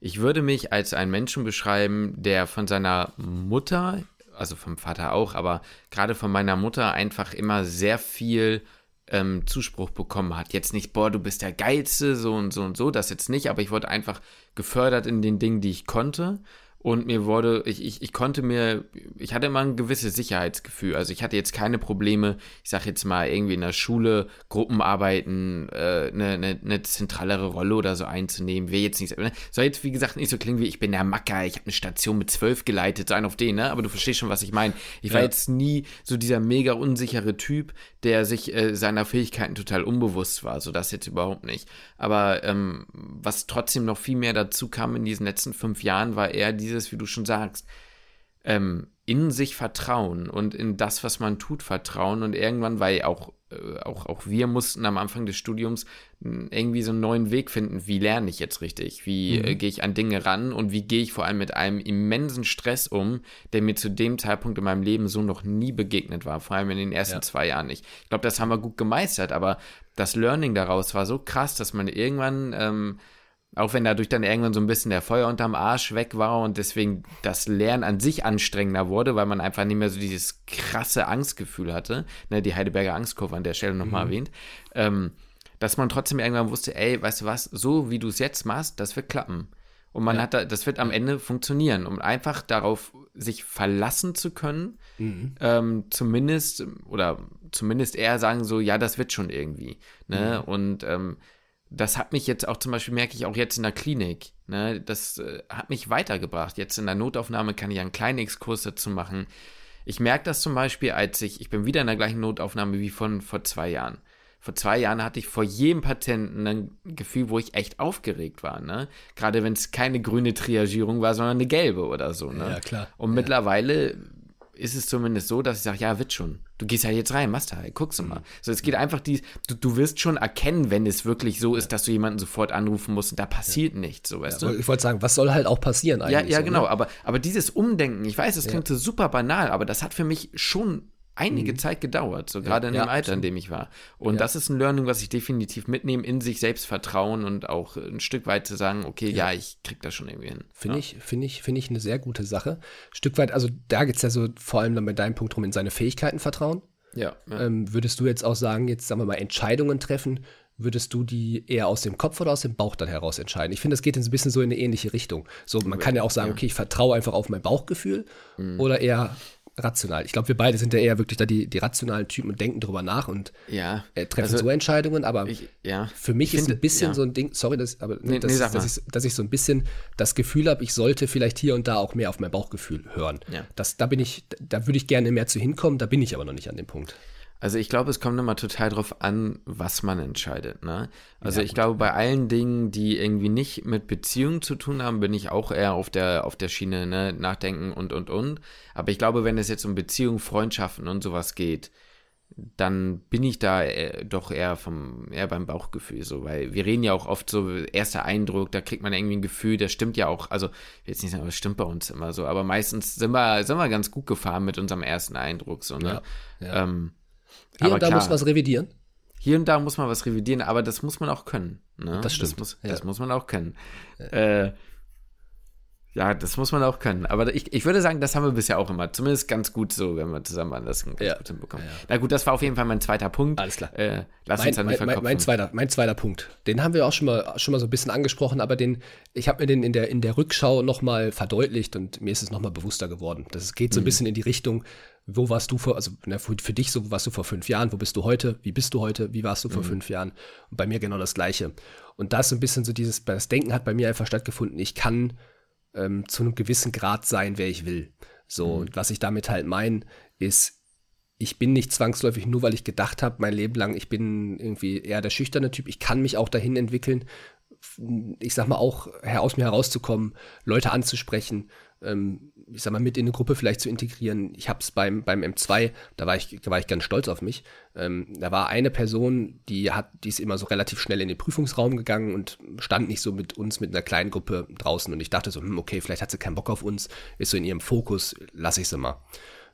Ich würde mich als einen Menschen beschreiben, der von seiner Mutter also vom Vater auch, aber gerade von meiner Mutter einfach immer sehr viel ähm, Zuspruch bekommen hat. Jetzt nicht, boah, du bist der Geilste, so und so und so, das jetzt nicht, aber ich wurde einfach gefördert in den Dingen, die ich konnte und mir wurde, ich, ich, ich konnte mir, ich hatte immer ein gewisses Sicherheitsgefühl. Also ich hatte jetzt keine Probleme, ich sag jetzt mal, irgendwie in der Schule Gruppenarbeiten, äh, eine, eine, eine zentralere Rolle oder so einzunehmen. Wäre jetzt nicht, ne? soll jetzt wie gesagt nicht so klingen wie ich bin der Macker, ich habe eine Station mit zwölf geleitet, so ein auf den, ne? Aber du verstehst schon, was ich meine. Ich war jetzt nie so dieser mega unsichere Typ, der sich äh, seiner Fähigkeiten total unbewusst war. So das jetzt überhaupt nicht. Aber ähm, was trotzdem noch viel mehr dazu kam in diesen letzten fünf Jahren, war eher dieses, wie du schon sagst, ähm, in sich vertrauen und in das, was man tut, vertrauen und irgendwann, weil auch, äh, auch, auch wir mussten am Anfang des Studiums hm, irgendwie so einen neuen Weg finden, wie lerne ich jetzt richtig, wie äh, mhm. äh, gehe ich an Dinge ran und wie gehe ich vor allem mit einem immensen Stress um, der mir zu dem Zeitpunkt in meinem Leben so noch nie begegnet war, vor allem in den ersten ja. zwei Jahren nicht. Ich glaube, das haben wir gut gemeistert, aber das Learning daraus war so krass, dass man irgendwann ähm, auch wenn dadurch dann irgendwann so ein bisschen der Feuer unterm Arsch weg war und deswegen das Lernen an sich anstrengender wurde, weil man einfach nicht mehr so dieses krasse Angstgefühl hatte, ne, die Heidelberger Angstkurve an der Stelle nochmal mhm. erwähnt, ähm, dass man trotzdem irgendwann wusste, ey, weißt du was, so wie du es jetzt machst, das wird klappen. Und man ja. hat da, das wird am Ende funktionieren, um einfach darauf sich verlassen zu können, mhm. ähm, zumindest, oder zumindest eher sagen so, ja, das wird schon irgendwie. Ne? Mhm. Und ähm, das hat mich jetzt auch zum Beispiel, merke ich auch jetzt in der Klinik, ne, das äh, hat mich weitergebracht. Jetzt in der Notaufnahme kann ich einen kleinen Exkurs dazu machen. Ich merke das zum Beispiel, als ich, ich bin wieder in der gleichen Notaufnahme wie von vor zwei Jahren. Vor zwei Jahren hatte ich vor jedem Patienten ein Gefühl, wo ich echt aufgeregt war, ne? Gerade wenn es keine grüne Triagierung war, sondern eine gelbe oder so, ne? Ja, klar. Und ja. mittlerweile ist es zumindest so, dass ich sage, ja, wird schon. Du gehst ja jetzt rein, machst halt, guckst du mal. Mhm. So, es geht einfach die, du, du wirst schon erkennen, wenn es wirklich so ist, dass du jemanden sofort anrufen musst und da passiert ja. nichts, so weißt ja, du. Ich wollte sagen, was soll halt auch passieren eigentlich? Ja, ja, so, genau, ne? aber, aber dieses Umdenken, ich weiß, es klingt so super banal, aber das hat für mich schon einige mhm. Zeit gedauert, so gerade in dem Alter, in dem ich war. Und das ist ein Learning, was ich definitiv mitnehme, in sich selbst vertrauen und auch ein Stück weit zu sagen, okay, ja, ich krieg das schon irgendwie hin. Finde ich, finde ich, finde ich eine sehr gute Sache. Stück weit, also da geht es ja so vor allem dann bei deinem Punkt rum, in seine Fähigkeiten vertrauen. Ja. Ähm, würdest du jetzt auch sagen, jetzt sagen wir mal Entscheidungen treffen, würdest du die eher aus dem Kopf oder aus dem Bauch dann heraus entscheiden? Ich finde, das geht ein bisschen so in eine ähnliche Richtung. So, man kann ja auch sagen, okay, ich vertraue einfach auf mein Bauchgefühl mhm. oder eher rational. Ich glaube, wir beide sind ja eher wirklich da die, die rationalen Typen und denken drüber nach und ja, äh, treffen also, so Entscheidungen. Aber ich, ja, für mich ist finde, ein bisschen ja. so ein Ding, sorry, das, aber nee, das, nee, dass, ich, dass, ich, so ein bisschen das Gefühl habe, ich sollte vielleicht hier und da auch mehr auf mein Bauchgefühl hören. Das, da bin ich, da würde ich gerne mehr zu hinkommen, da bin ich aber noch nicht an dem Punkt. Also ich glaube, es kommt immer total drauf an, was man entscheidet. Ne? Also ja, ich glaube, bei allen Dingen, die irgendwie nicht mit Beziehungen zu tun haben, bin ich auch eher auf der, auf der Schiene, ne? nachdenken und, und, und. Aber ich glaube, wenn es jetzt um Beziehungen, Freundschaften und sowas geht, dann bin ich da äh, doch eher vom eher beim Bauchgefühl so, weil wir reden ja auch oft so erster Eindruck, da kriegt man irgendwie ein Gefühl, das stimmt ja auch, also ich will jetzt nicht sagen, das stimmt bei uns immer so, aber meistens sind wir sind wir ganz gut gefahren mit unserem ersten Eindruck so, ne? Ja, ja. Ähm, hier aber und da klar, muss man was revidieren. Hier und da muss man was revidieren, aber das muss man auch können. Ne? Das stimmt. Das muss, ja. das muss man auch können. Äh, ja, das muss man auch können. Aber ich, ich würde sagen, das haben wir bisher auch immer. Zumindest ganz gut so, wenn wir zusammen anders ganz ja. gut hinbekommen. Ja, ja. Na gut, das war auf jeden Fall mein zweiter Punkt. Alles klar. Äh, lass mein, uns dann nicht verkopfen. Mein, mein, zweiter, mein zweiter Punkt. Den haben wir auch schon mal, schon mal so ein bisschen angesprochen, aber den, ich habe mir den in der, in der Rückschau nochmal verdeutlicht und mir ist es nochmal bewusster geworden. Das geht so ein mhm. bisschen in die Richtung, wo warst du vor, also na, für, für, dich, so warst du vor fünf Jahren, wo bist du heute, wie bist du heute, wie warst du vor mhm. fünf Jahren? Und bei mir genau das Gleiche. Und da ist so ein bisschen so dieses, das Denken hat bei mir einfach stattgefunden, ich kann ähm, zu einem gewissen Grad sein, wer ich will. So, mhm. und was ich damit halt meine, ist, ich bin nicht zwangsläufig nur, weil ich gedacht habe, mein Leben lang, ich bin irgendwie eher der schüchterne Typ. Ich kann mich auch dahin entwickeln, ich sag mal auch aus mir herauszukommen, Leute anzusprechen, ähm, ich sag mal, mit in eine Gruppe vielleicht zu integrieren. Ich habe es beim, beim M2, da war ich, da war ich ganz stolz auf mich. Ähm, da war eine Person, die hat, die ist immer so relativ schnell in den Prüfungsraum gegangen und stand nicht so mit uns, mit einer kleinen Gruppe draußen. Und ich dachte so, hm, okay, vielleicht hat sie keinen Bock auf uns, ist so in ihrem Fokus, lasse ich sie mal.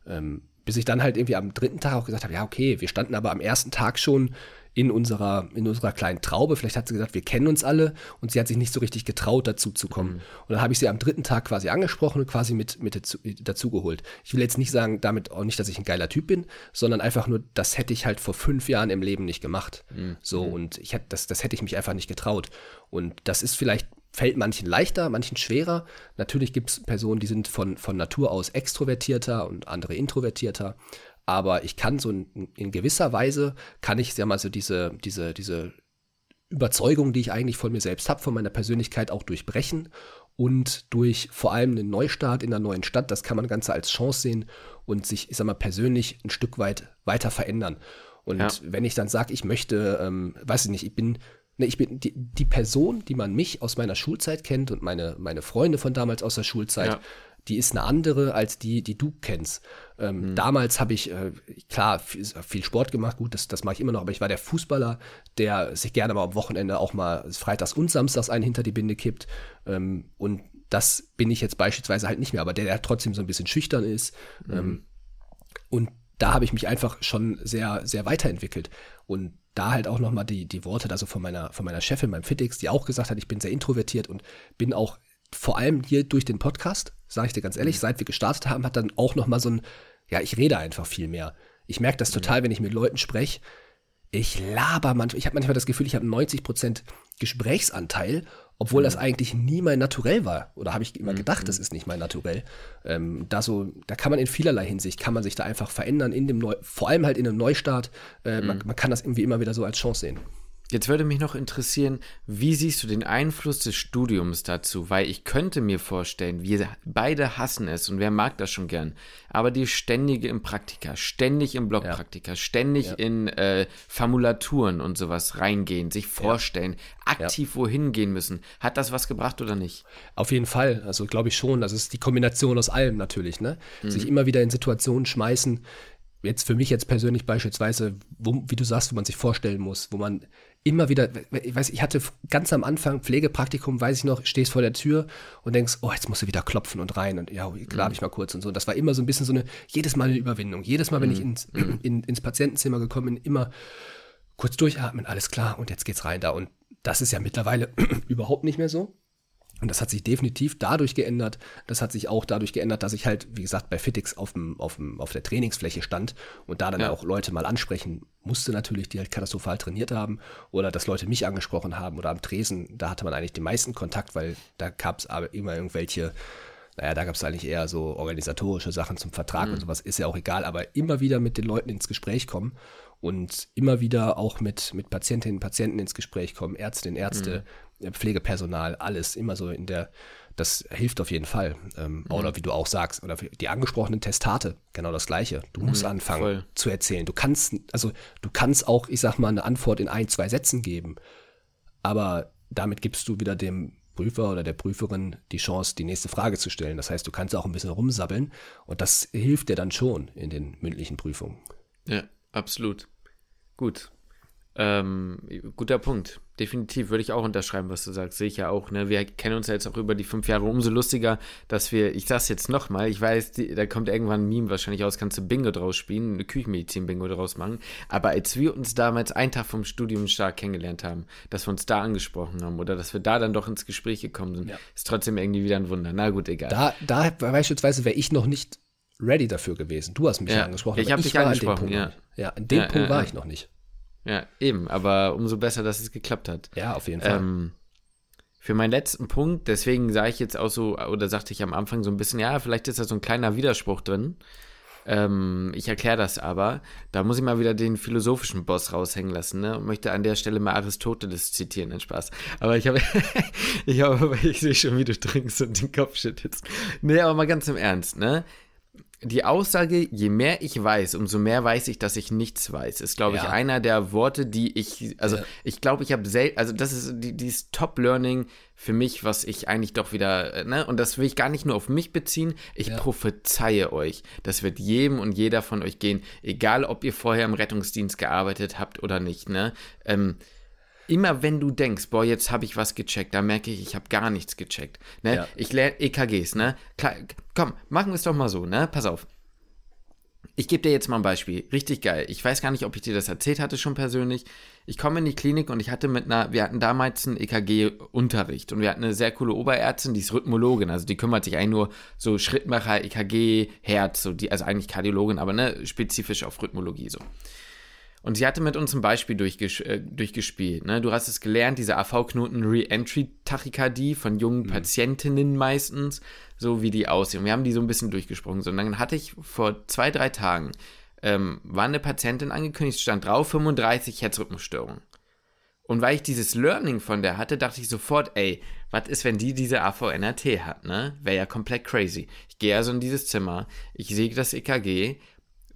Ähm, bis ich dann halt irgendwie am dritten Tag auch gesagt habe, ja, okay, wir standen aber am ersten Tag schon in unserer, in unserer kleinen Traube. Vielleicht hat sie gesagt, wir kennen uns alle und sie hat sich nicht so richtig getraut, dazu zu kommen. Mhm. Und dann habe ich sie am dritten Tag quasi angesprochen und quasi mit, mit dazu, dazu geholt. Ich will jetzt nicht sagen, damit auch nicht, dass ich ein geiler Typ bin, sondern einfach nur, das hätte ich halt vor fünf Jahren im Leben nicht gemacht. Mhm. So, mhm. und ich hätte, das, das hätte ich mich einfach nicht getraut. Und das ist vielleicht fällt manchen leichter, manchen schwerer. Natürlich gibt es Personen, die sind von, von Natur aus extrovertierter und andere introvertierter aber ich kann so in, in gewisser Weise, kann ich ja mal so diese, diese, diese Überzeugung, die ich eigentlich von mir selbst habe, von meiner Persönlichkeit auch durchbrechen und durch vor allem einen Neustart in einer neuen Stadt, das kann man Ganze als Chance sehen und sich, ich sag mal, persönlich ein Stück weit weiter verändern. Und ja. wenn ich dann sage, ich möchte, ähm, weiß ich nicht, ich bin, ne, ich bin die, die, Person, die man mich aus meiner Schulzeit kennt und meine, meine Freunde von damals aus der Schulzeit, ja die ist eine andere als die, die du kennst. Ähm, mhm. Damals habe ich, äh, klar, viel, viel, Sport gemacht, gut, das, das mache ich immer noch, aber ich war der Fußballer, der sich gerne mal am Wochenende auch mal freitags und samstags einen hinter die Binde kippt. Ähm, und das bin ich jetzt beispielsweise halt nicht mehr, aber der, der trotzdem so ein bisschen schüchtern ist. Mhm. Ähm, und da habe ich mich einfach schon sehr, sehr weiterentwickelt. Und da halt auch nochmal die, die Worte also von meiner, von meiner Chefin beim Fitix, die auch gesagt hat, ich bin sehr introvertiert und bin auch vor allem hier durch den Podcast, sage ich dir ganz ehrlich, mhm. seit wir gestartet haben, hat dann auch noch mal so ein, ja, ich rede einfach viel mehr. Ich merke das total, wenn ich mit Leuten spreche. Ich laber manchmal, ich habe manchmal das Gefühl, ich habe einen 90% Gesprächsanteil, obwohl das mhm. eigentlich nie mein Naturell war. Oder habe ich immer mhm. gedacht, das ist nicht mein Naturell. Ähm, da, so, da kann man in vielerlei Hinsicht, kann man sich da einfach verändern, in dem Neu vor allem halt in einem Neustart. Äh, man, man kann das irgendwie immer wieder so als Chance sehen. Jetzt würde mich noch interessieren, wie siehst du den Einfluss des Studiums dazu? Weil ich könnte mir vorstellen, wir beide hassen es und wer mag das schon gern. Aber die ständige im Praktika, ständig im Blockpraktika, ja. ständig ja. in äh, Formulaturen und sowas reingehen, sich vorstellen, ja. aktiv wohin gehen müssen. Hat das was gebracht oder nicht? Auf jeden Fall. Also glaube ich schon. Das ist die Kombination aus allem natürlich. Ne? Mhm. Sich immer wieder in Situationen schmeißen, jetzt für mich jetzt persönlich beispielsweise, wo, wie du sagst, wo man sich vorstellen muss, wo man immer wieder, ich weiß, ich hatte ganz am Anfang Pflegepraktikum, weiß ich noch, stehst vor der Tür und denkst, oh, jetzt musst du wieder klopfen und rein und ja, lade ich mal kurz und so. Und das war immer so ein bisschen so eine, jedes Mal eine Überwindung. Jedes Mal, wenn ich mhm. ins, in, ins Patientenzimmer gekommen bin, immer kurz durchatmen, alles klar und jetzt geht's rein da. Und das ist ja mittlerweile überhaupt nicht mehr so. Und das hat sich definitiv dadurch geändert. Das hat sich auch dadurch geändert, dass ich halt, wie gesagt, bei Fitix auf, dem, auf, dem, auf der Trainingsfläche stand und da dann ja. auch Leute mal ansprechen musste natürlich, die halt katastrophal trainiert haben oder dass Leute mich angesprochen haben oder am Tresen. Da hatte man eigentlich den meisten Kontakt, weil da gab es aber immer irgendwelche, naja, da gab es eigentlich eher so organisatorische Sachen zum Vertrag mhm. und sowas, ist ja auch egal, aber immer wieder mit den Leuten ins Gespräch kommen und immer wieder auch mit, mit Patientinnen und Patienten ins Gespräch kommen, Ärztinnen, Ärzte, mhm. Pflegepersonal, alles immer so in der, das hilft auf jeden Fall. Ähm, mhm. Oder wie du auch sagst, oder die angesprochenen Testate, genau das Gleiche. Du musst mhm, anfangen voll. zu erzählen. Du kannst, also du kannst auch, ich sag mal, eine Antwort in ein, zwei Sätzen geben, aber damit gibst du wieder dem Prüfer oder der Prüferin die Chance, die nächste Frage zu stellen. Das heißt, du kannst auch ein bisschen rumsabbeln und das hilft dir dann schon in den mündlichen Prüfungen. Ja, absolut. Gut. Ähm, guter Punkt. Definitiv würde ich auch unterschreiben, was du sagst. Sehe ich ja auch. Ne? Wir kennen uns ja jetzt auch über die fünf Jahre. Umso lustiger, dass wir, ich sag's jetzt nochmal, ich weiß, die, da kommt irgendwann ein Meme wahrscheinlich aus, kannst du Bingo draus spielen, eine Küchenmedizin-Bingo draus machen. Aber als wir uns damals einen Tag vom Studium stark kennengelernt haben, dass wir uns da angesprochen haben oder dass wir da dann doch ins Gespräch gekommen sind, ja. ist trotzdem irgendwie wieder ein Wunder. Na gut, egal. Da, da beispielsweise wäre ich noch nicht ready dafür gewesen. Du hast mich ja, angesprochen. Ich habe dich angesprochen, ja. Ja, an dem ja, Punkt war ich noch nicht. Ja, eben, aber umso besser, dass es geklappt hat. Ja, auf jeden Fall. Ähm, für meinen letzten Punkt, deswegen sage ich jetzt auch so, oder sagte ich am Anfang so ein bisschen, ja, vielleicht ist da so ein kleiner Widerspruch drin. Ähm, ich erkläre das aber. Da muss ich mal wieder den philosophischen Boss raushängen lassen, ne? Und möchte an der Stelle mal Aristoteles zitieren, in Spaß. Aber ich habe, ich habe, ich sehe schon, wie du trinkst und den Kopf schüttelst. Nee, aber mal ganz im Ernst, ne? Die Aussage, je mehr ich weiß, umso mehr weiß ich, dass ich nichts weiß, ist, glaube ja. ich, einer der Worte, die ich, also ja. ich glaube, ich habe selten, also das ist die, dieses Top-Learning für mich, was ich eigentlich doch wieder, äh, ne, und das will ich gar nicht nur auf mich beziehen, ich ja. prophezeie euch, das wird jedem und jeder von euch gehen, egal ob ihr vorher im Rettungsdienst gearbeitet habt oder nicht, ne, ähm, immer wenn du denkst, boah, jetzt habe ich was gecheckt, da merke ich, ich habe gar nichts gecheckt. Ne? Ja. Ich lerne EKGs, ne? Klar, komm, machen wir es doch mal so, ne? Pass auf. Ich gebe dir jetzt mal ein Beispiel. Richtig geil. Ich weiß gar nicht, ob ich dir das erzählt hatte schon persönlich. Ich komme in die Klinik und ich hatte mit einer, wir hatten damals einen EKG-Unterricht und wir hatten eine sehr coole Oberärztin, die ist Rhythmologin, also die kümmert sich eigentlich nur so Schrittmacher, EKG, Herz, so die, also eigentlich Kardiologin, aber ne, spezifisch auf Rhythmologie so. Und sie hatte mit uns ein Beispiel durchges äh, durchgespielt. Ne? Du hast es gelernt, diese AV-Knoten Re-Entry-Tachykardie von jungen mhm. Patientinnen meistens, so wie die aussehen. Wir haben die so ein bisschen durchgesprochen. So, und dann hatte ich vor zwei, drei Tagen, ähm, war eine Patientin angekündigt, stand drauf, 35 Herzrhythmusstörungen. Und weil ich dieses Learning von der hatte, dachte ich sofort, ey, was ist, wenn die diese AVNRT hat, ne? Wäre ja komplett crazy. Ich gehe also in dieses Zimmer, ich sehe das EKG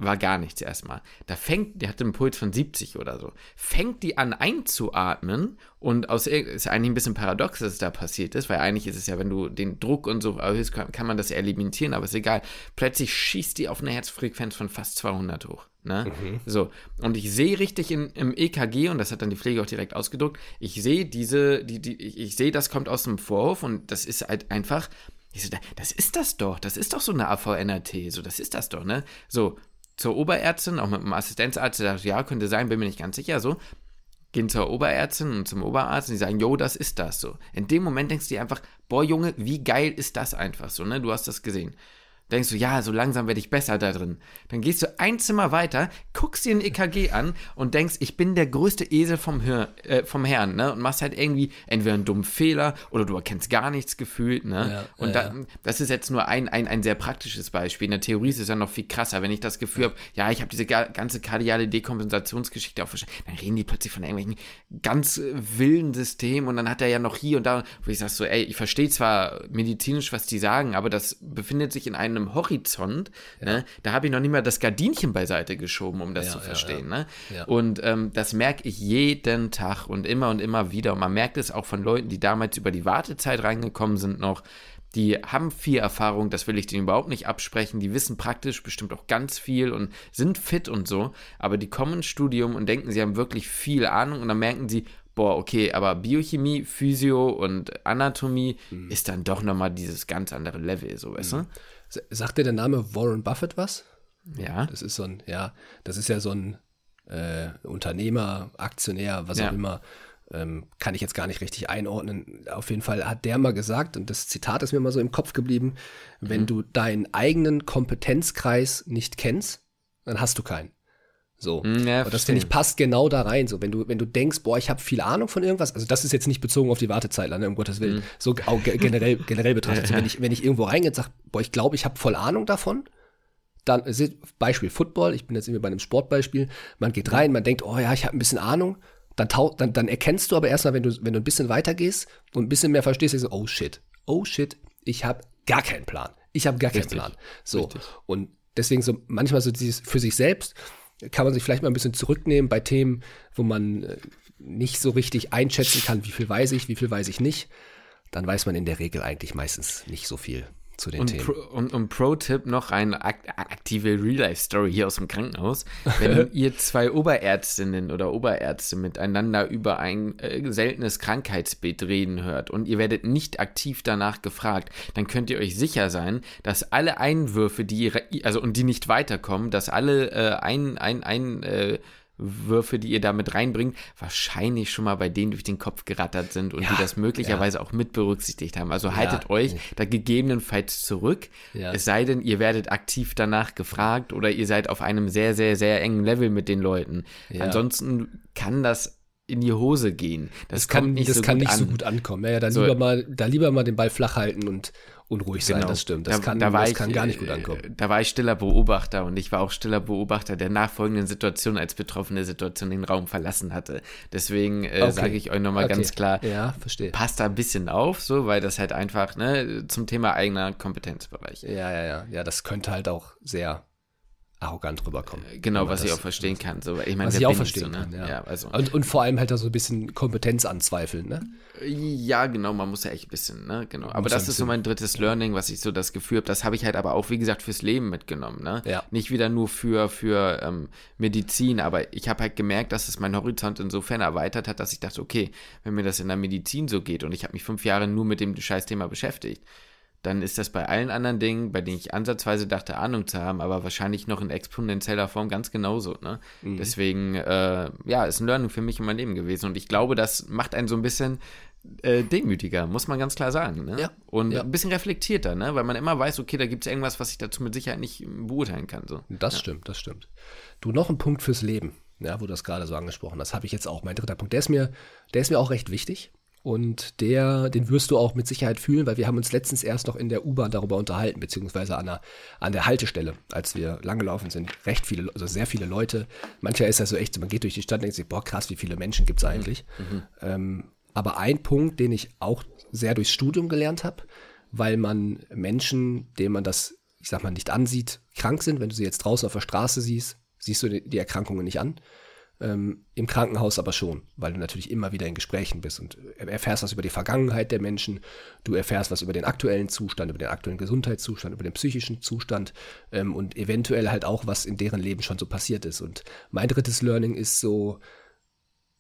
war gar nichts erstmal. Da fängt, die hatte einen Puls von 70 oder so, fängt die an einzuatmen und aus ist eigentlich ein bisschen paradox, dass es da passiert ist, weil eigentlich ist es ja, wenn du den Druck und so erhöhst, kann, kann man das eliminieren, aber ist egal. Plötzlich schießt die auf eine Herzfrequenz von fast 200 hoch. Ne? Mhm. So, und ich sehe richtig in, im EKG, und das hat dann die Pflege auch direkt ausgedruckt, ich sehe diese, die, die, ich sehe, das kommt aus dem Vorhof und das ist halt einfach, ich so, das ist das doch, das ist doch so eine AVNRT, so, das ist das doch, ne? So, zur Oberärztin, auch mit dem Assistenzarzt, der sagt, ja, könnte sein, bin mir nicht ganz sicher, so. Gehen zur Oberärztin und zum Oberarzt und die sagen, jo, das ist das so. In dem Moment denkst du dir einfach, boah, Junge, wie geil ist das einfach so, ne? Du hast das gesehen denkst du, ja, so langsam werde ich besser da drin. Dann gehst du ein Zimmer weiter, guckst dir ein EKG an und denkst, ich bin der größte Esel vom, Hör, äh, vom Herrn, ne? Und machst halt irgendwie entweder einen dummen Fehler oder du erkennst gar nichts gefühlt, ne? Ja, und ja, da, ja. das ist jetzt nur ein, ein, ein sehr praktisches Beispiel. In der Theorie ist es ja noch viel krasser. Wenn ich das Gefühl habe, ja, ich habe diese ganze kardiale Dekompensationsgeschichte auf, dann reden die plötzlich von irgendwelchen ganz wilden Systemen und dann hat er ja noch hier und da, wo ich sag so, ey, ich verstehe zwar medizinisch, was die sagen, aber das befindet sich in einem einem Horizont, ja. ne, da habe ich noch nicht mal das Gardinchen beiseite geschoben, um das ja, zu verstehen. Ne? Und ähm, das merke ich jeden Tag und immer und immer wieder. Und man merkt es auch von Leuten, die damals über die Wartezeit reingekommen sind noch. Die haben viel Erfahrung, das will ich denen überhaupt nicht absprechen. Die wissen praktisch bestimmt auch ganz viel und sind fit und so. Aber die kommen ins Studium und denken, sie haben wirklich viel Ahnung und dann merken sie, boah, okay, aber Biochemie, Physio und Anatomie mhm. ist dann doch nochmal dieses ganz andere Level, so weißt mhm. du? Sagt dir der Name Warren Buffett was? Ja. Das ist so ein, ja, das ist ja so ein äh, Unternehmer, Aktionär, was ja. auch immer. Ähm, kann ich jetzt gar nicht richtig einordnen. Auf jeden Fall hat der mal gesagt, und das Zitat ist mir mal so im Kopf geblieben, wenn mhm. du deinen eigenen Kompetenzkreis nicht kennst, dann hast du keinen. So. Hm, ja, und das finde ich passt genau da rein. So, wenn du, wenn du denkst, boah, ich habe viel Ahnung von irgendwas, also das ist jetzt nicht bezogen auf die Wartezeit, ne, um Gottes Willen. Mhm. So auch generell, generell betrachtet. Also, wenn ich, wenn ich irgendwo reingehe und sage, boah, ich glaube, ich habe voll Ahnung davon, dann, Beispiel Football, ich bin jetzt irgendwie bei einem Sportbeispiel, man geht rein, man denkt, oh ja, ich habe ein bisschen Ahnung, dann, dann, dann erkennst du aber erstmal, wenn du, wenn du ein bisschen weiter gehst und ein bisschen mehr verstehst, so, oh shit, oh shit, ich habe gar keinen Plan. Ich habe gar Richtig. keinen Plan. So. Richtig. Und deswegen so manchmal so dieses für sich selbst kann man sich vielleicht mal ein bisschen zurücknehmen bei Themen, wo man äh, nicht so richtig einschätzen kann, wie viel weiß ich, wie viel weiß ich nicht. Dann weiß man in der Regel eigentlich meistens nicht so viel zu den und Themen. Pro, und, und Pro-Tipp noch eine aktive Real-Life-Story hier aus dem Krankenhaus. Wenn ihr zwei Oberärztinnen oder Oberärzte miteinander über ein äh, seltenes Krankheitsbild reden hört und ihr werdet nicht aktiv danach gefragt, dann könnt ihr euch sicher sein, dass alle Einwürfe, die also und die nicht weiterkommen, dass alle äh, ein, ein, ein äh, Würfe, die ihr damit reinbringt, wahrscheinlich schon mal bei denen durch den Kopf gerattert sind und ja, die das möglicherweise ja. auch mit berücksichtigt haben. Also haltet ja, euch da gegebenenfalls zurück, es sei denn, ihr werdet aktiv danach gefragt oder ihr seid auf einem sehr, sehr, sehr engen Level mit den Leuten. Ansonsten kann das in die Hose gehen. Das, das kann nicht, das so, kann gut nicht so gut ankommen. Ja, ja, da, so, lieber mal, da lieber mal den Ball flach halten und unruhig sein, genau. das stimmt. Das, da, kann, da das ich, kann gar nicht gut äh, ankommen. Da war ich stiller Beobachter und ich war auch stiller Beobachter der nachfolgenden Situation, als betroffene Situation den Raum verlassen hatte. Deswegen äh, okay. sage ich euch nochmal okay. ganz klar, ja, verstehe. passt da ein bisschen auf, so, weil das halt einfach ne, zum Thema eigener Kompetenzbereich. Ja, ja, ja. Ja, das könnte halt auch sehr arrogant rüberkommen. Äh, genau, was ich auch verstehen kann. So, ich meine, was ich auch verstehen so, ne? kann, ja. ja also. und, und vor allem halt da so ein bisschen Kompetenz anzweifeln, ne? Ja, genau, man muss ja echt ein bisschen, ne? Genau. aber das ist so mein drittes Learning, was ich so das Gefühl habe, das habe ich halt aber auch, wie gesagt, fürs Leben mitgenommen, ne? Ja. Nicht wieder nur für, für ähm, Medizin, aber ich habe halt gemerkt, dass es meinen Horizont insofern erweitert hat, dass ich dachte, okay, wenn mir das in der Medizin so geht und ich habe mich fünf Jahre nur mit dem Scheißthema beschäftigt, dann ist das bei allen anderen Dingen, bei denen ich ansatzweise dachte, Ahnung zu haben, aber wahrscheinlich noch in exponentieller Form ganz genauso. Ne? Mhm. Deswegen, äh, ja, ist ein Learning für mich in meinem Leben gewesen. Und ich glaube, das macht einen so ein bisschen äh, demütiger, muss man ganz klar sagen. Ne? Ja. Und ja. ein bisschen reflektierter, ne? weil man immer weiß, okay, da gibt es irgendwas, was ich dazu mit Sicherheit nicht beurteilen kann. So. Das ja. stimmt, das stimmt. Du, noch ein Punkt fürs Leben, ja, wo du das gerade so angesprochen hast, habe ich jetzt auch. Mein dritter Punkt, der ist mir, der ist mir auch recht wichtig. Und der, den wirst du auch mit Sicherheit fühlen, weil wir haben uns letztens erst noch in der U-Bahn darüber unterhalten, beziehungsweise an der, an der Haltestelle, als wir langgelaufen sind. Recht viele, also sehr viele Leute. Mancher ist ja so echt, man geht durch die Stadt und denkt sich, boah, krass, wie viele Menschen gibt es mhm. eigentlich? Mhm. Ähm, aber ein Punkt, den ich auch sehr durchs Studium gelernt habe, weil man Menschen, denen man das, ich sag mal, nicht ansieht, krank sind, wenn du sie jetzt draußen auf der Straße siehst, siehst du die Erkrankungen nicht an. Ähm, Im Krankenhaus aber schon, weil du natürlich immer wieder in Gesprächen bist und erfährst was über die Vergangenheit der Menschen, du erfährst was über den aktuellen Zustand, über den aktuellen Gesundheitszustand, über den psychischen Zustand ähm, und eventuell halt auch, was in deren Leben schon so passiert ist. Und mein drittes Learning ist so,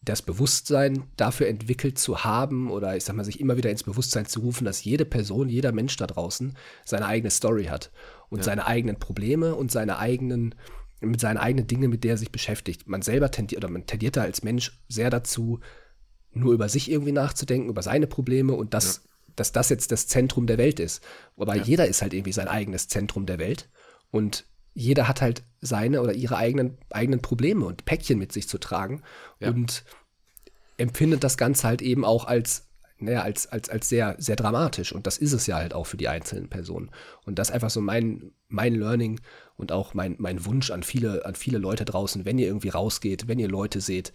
das Bewusstsein dafür entwickelt zu haben oder ich sag mal, sich immer wieder ins Bewusstsein zu rufen, dass jede Person, jeder Mensch da draußen seine eigene Story hat und ja. seine eigenen Probleme und seine eigenen mit seinen eigenen Dingen, mit der er sich beschäftigt. Man selber tendiert, oder man tendiert da als Mensch sehr dazu, nur über sich irgendwie nachzudenken, über seine Probleme und das, ja. dass das jetzt das Zentrum der Welt ist. Wobei ja. jeder ist halt irgendwie sein eigenes Zentrum der Welt und jeder hat halt seine oder ihre eigenen, eigenen Probleme und Päckchen mit sich zu tragen ja. und empfindet das Ganze halt eben auch als naja, als, als, als sehr, sehr dramatisch. Und das ist es ja halt auch für die einzelnen Personen. Und das ist einfach so mein, mein Learning und auch mein, mein Wunsch an viele, an viele Leute draußen, wenn ihr irgendwie rausgeht, wenn ihr Leute seht,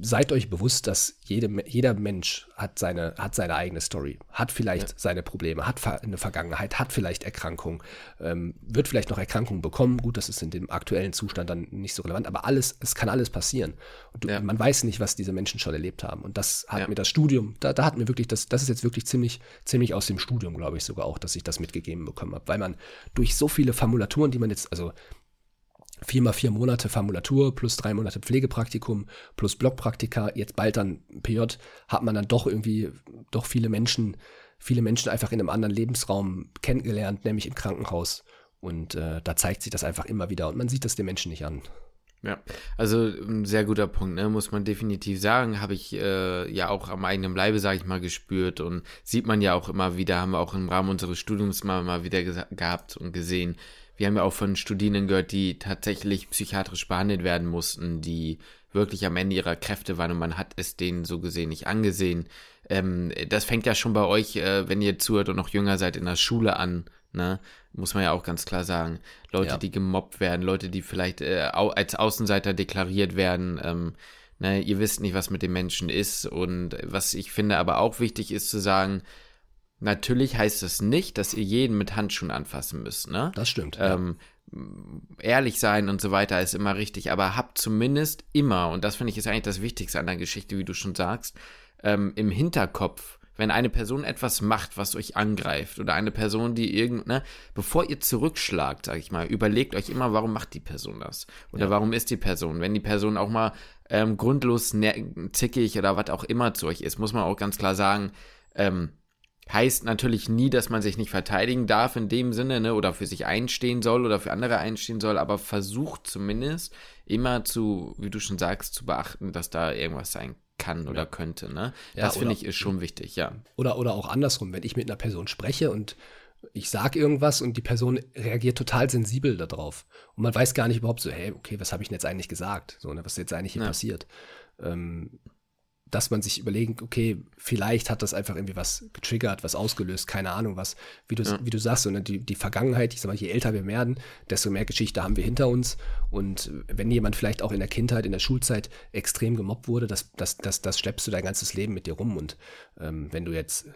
seid euch bewusst, dass jede, jeder Mensch hat seine, hat seine eigene Story, hat vielleicht ja. seine Probleme, hat eine Vergangenheit, hat vielleicht Erkrankungen, ähm, wird vielleicht noch Erkrankungen bekommen. Gut, das ist in dem aktuellen Zustand dann nicht so relevant, aber alles, es kann alles passieren. Und du, ja. man weiß nicht, was diese Menschen schon erlebt haben. Und das hat ja. mir das Studium, da, da hat mir wirklich, das, das ist jetzt wirklich ziemlich, ziemlich aus dem Studium, glaube ich, sogar auch, dass ich das mitgegeben bekommen habe. Weil man durch so viele Formulaturen, die man jetzt, also viermal vier Monate Formulatur plus drei Monate Pflegepraktikum plus Blockpraktika, jetzt bald dann PJ, hat man dann doch irgendwie doch viele Menschen, viele Menschen einfach in einem anderen Lebensraum kennengelernt, nämlich im Krankenhaus. Und äh, da zeigt sich das einfach immer wieder und man sieht das den Menschen nicht an. Ja, also ein sehr guter Punkt, ne? muss man definitiv sagen. Habe ich äh, ja auch am eigenen Leibe, sage ich mal, gespürt und sieht man ja auch immer wieder, haben wir auch im Rahmen unseres Studiums mal, mal wieder gehabt und gesehen. Wir haben ja auch von Studierenden gehört, die tatsächlich psychiatrisch behandelt werden mussten, die wirklich am Ende ihrer Kräfte waren und man hat es denen so gesehen nicht angesehen. Ähm, das fängt ja schon bei euch, äh, wenn ihr zuhört und noch jünger seid, in der Schule an ne? Muss man ja auch ganz klar sagen. Leute, ja. die gemobbt werden, Leute, die vielleicht äh, als Außenseiter deklariert werden, ähm, ne? ihr wisst nicht, was mit den Menschen ist. Und was ich finde aber auch wichtig ist zu sagen, natürlich heißt das nicht, dass ihr jeden mit Handschuhen anfassen müsst, ne? Das stimmt. Ähm, ehrlich sein und so weiter ist immer richtig, aber habt zumindest immer, und das finde ich ist eigentlich das Wichtigste an der Geschichte, wie du schon sagst, ähm, im Hinterkopf, wenn eine Person etwas macht, was euch angreift oder eine Person, die irgend, ne, bevor ihr zurückschlagt, sag ich mal, überlegt euch immer, warum macht die Person das? Oder ja. warum ist die Person? Wenn die Person auch mal ähm, grundlos zickig oder was auch immer zu euch ist, muss man auch ganz klar sagen, ähm, heißt natürlich nie, dass man sich nicht verteidigen darf in dem Sinne, ne, oder für sich einstehen soll oder für andere einstehen soll, aber versucht zumindest immer zu, wie du schon sagst, zu beachten, dass da irgendwas sein kann oder ja. könnte. Ne? Ja, das finde ich ist schon wichtig, ja. Oder, oder auch andersrum, wenn ich mit einer Person spreche und ich sage irgendwas und die Person reagiert total sensibel darauf. Und man weiß gar nicht überhaupt so, hey, okay, was habe ich denn jetzt eigentlich gesagt? So, ne, was ist jetzt eigentlich hier ja. passiert? Ähm, dass man sich überlegen, okay, vielleicht hat das einfach irgendwie was getriggert, was ausgelöst, keine Ahnung was, wie du, ja. wie du sagst, sondern die, die Vergangenheit, ich sag mal, je älter wir werden, desto mehr Geschichte haben wir hinter uns. Und wenn jemand vielleicht auch in der Kindheit, in der Schulzeit extrem gemobbt wurde, das, das, das, das schleppst du dein ganzes Leben mit dir rum. Und ähm, wenn du jetzt,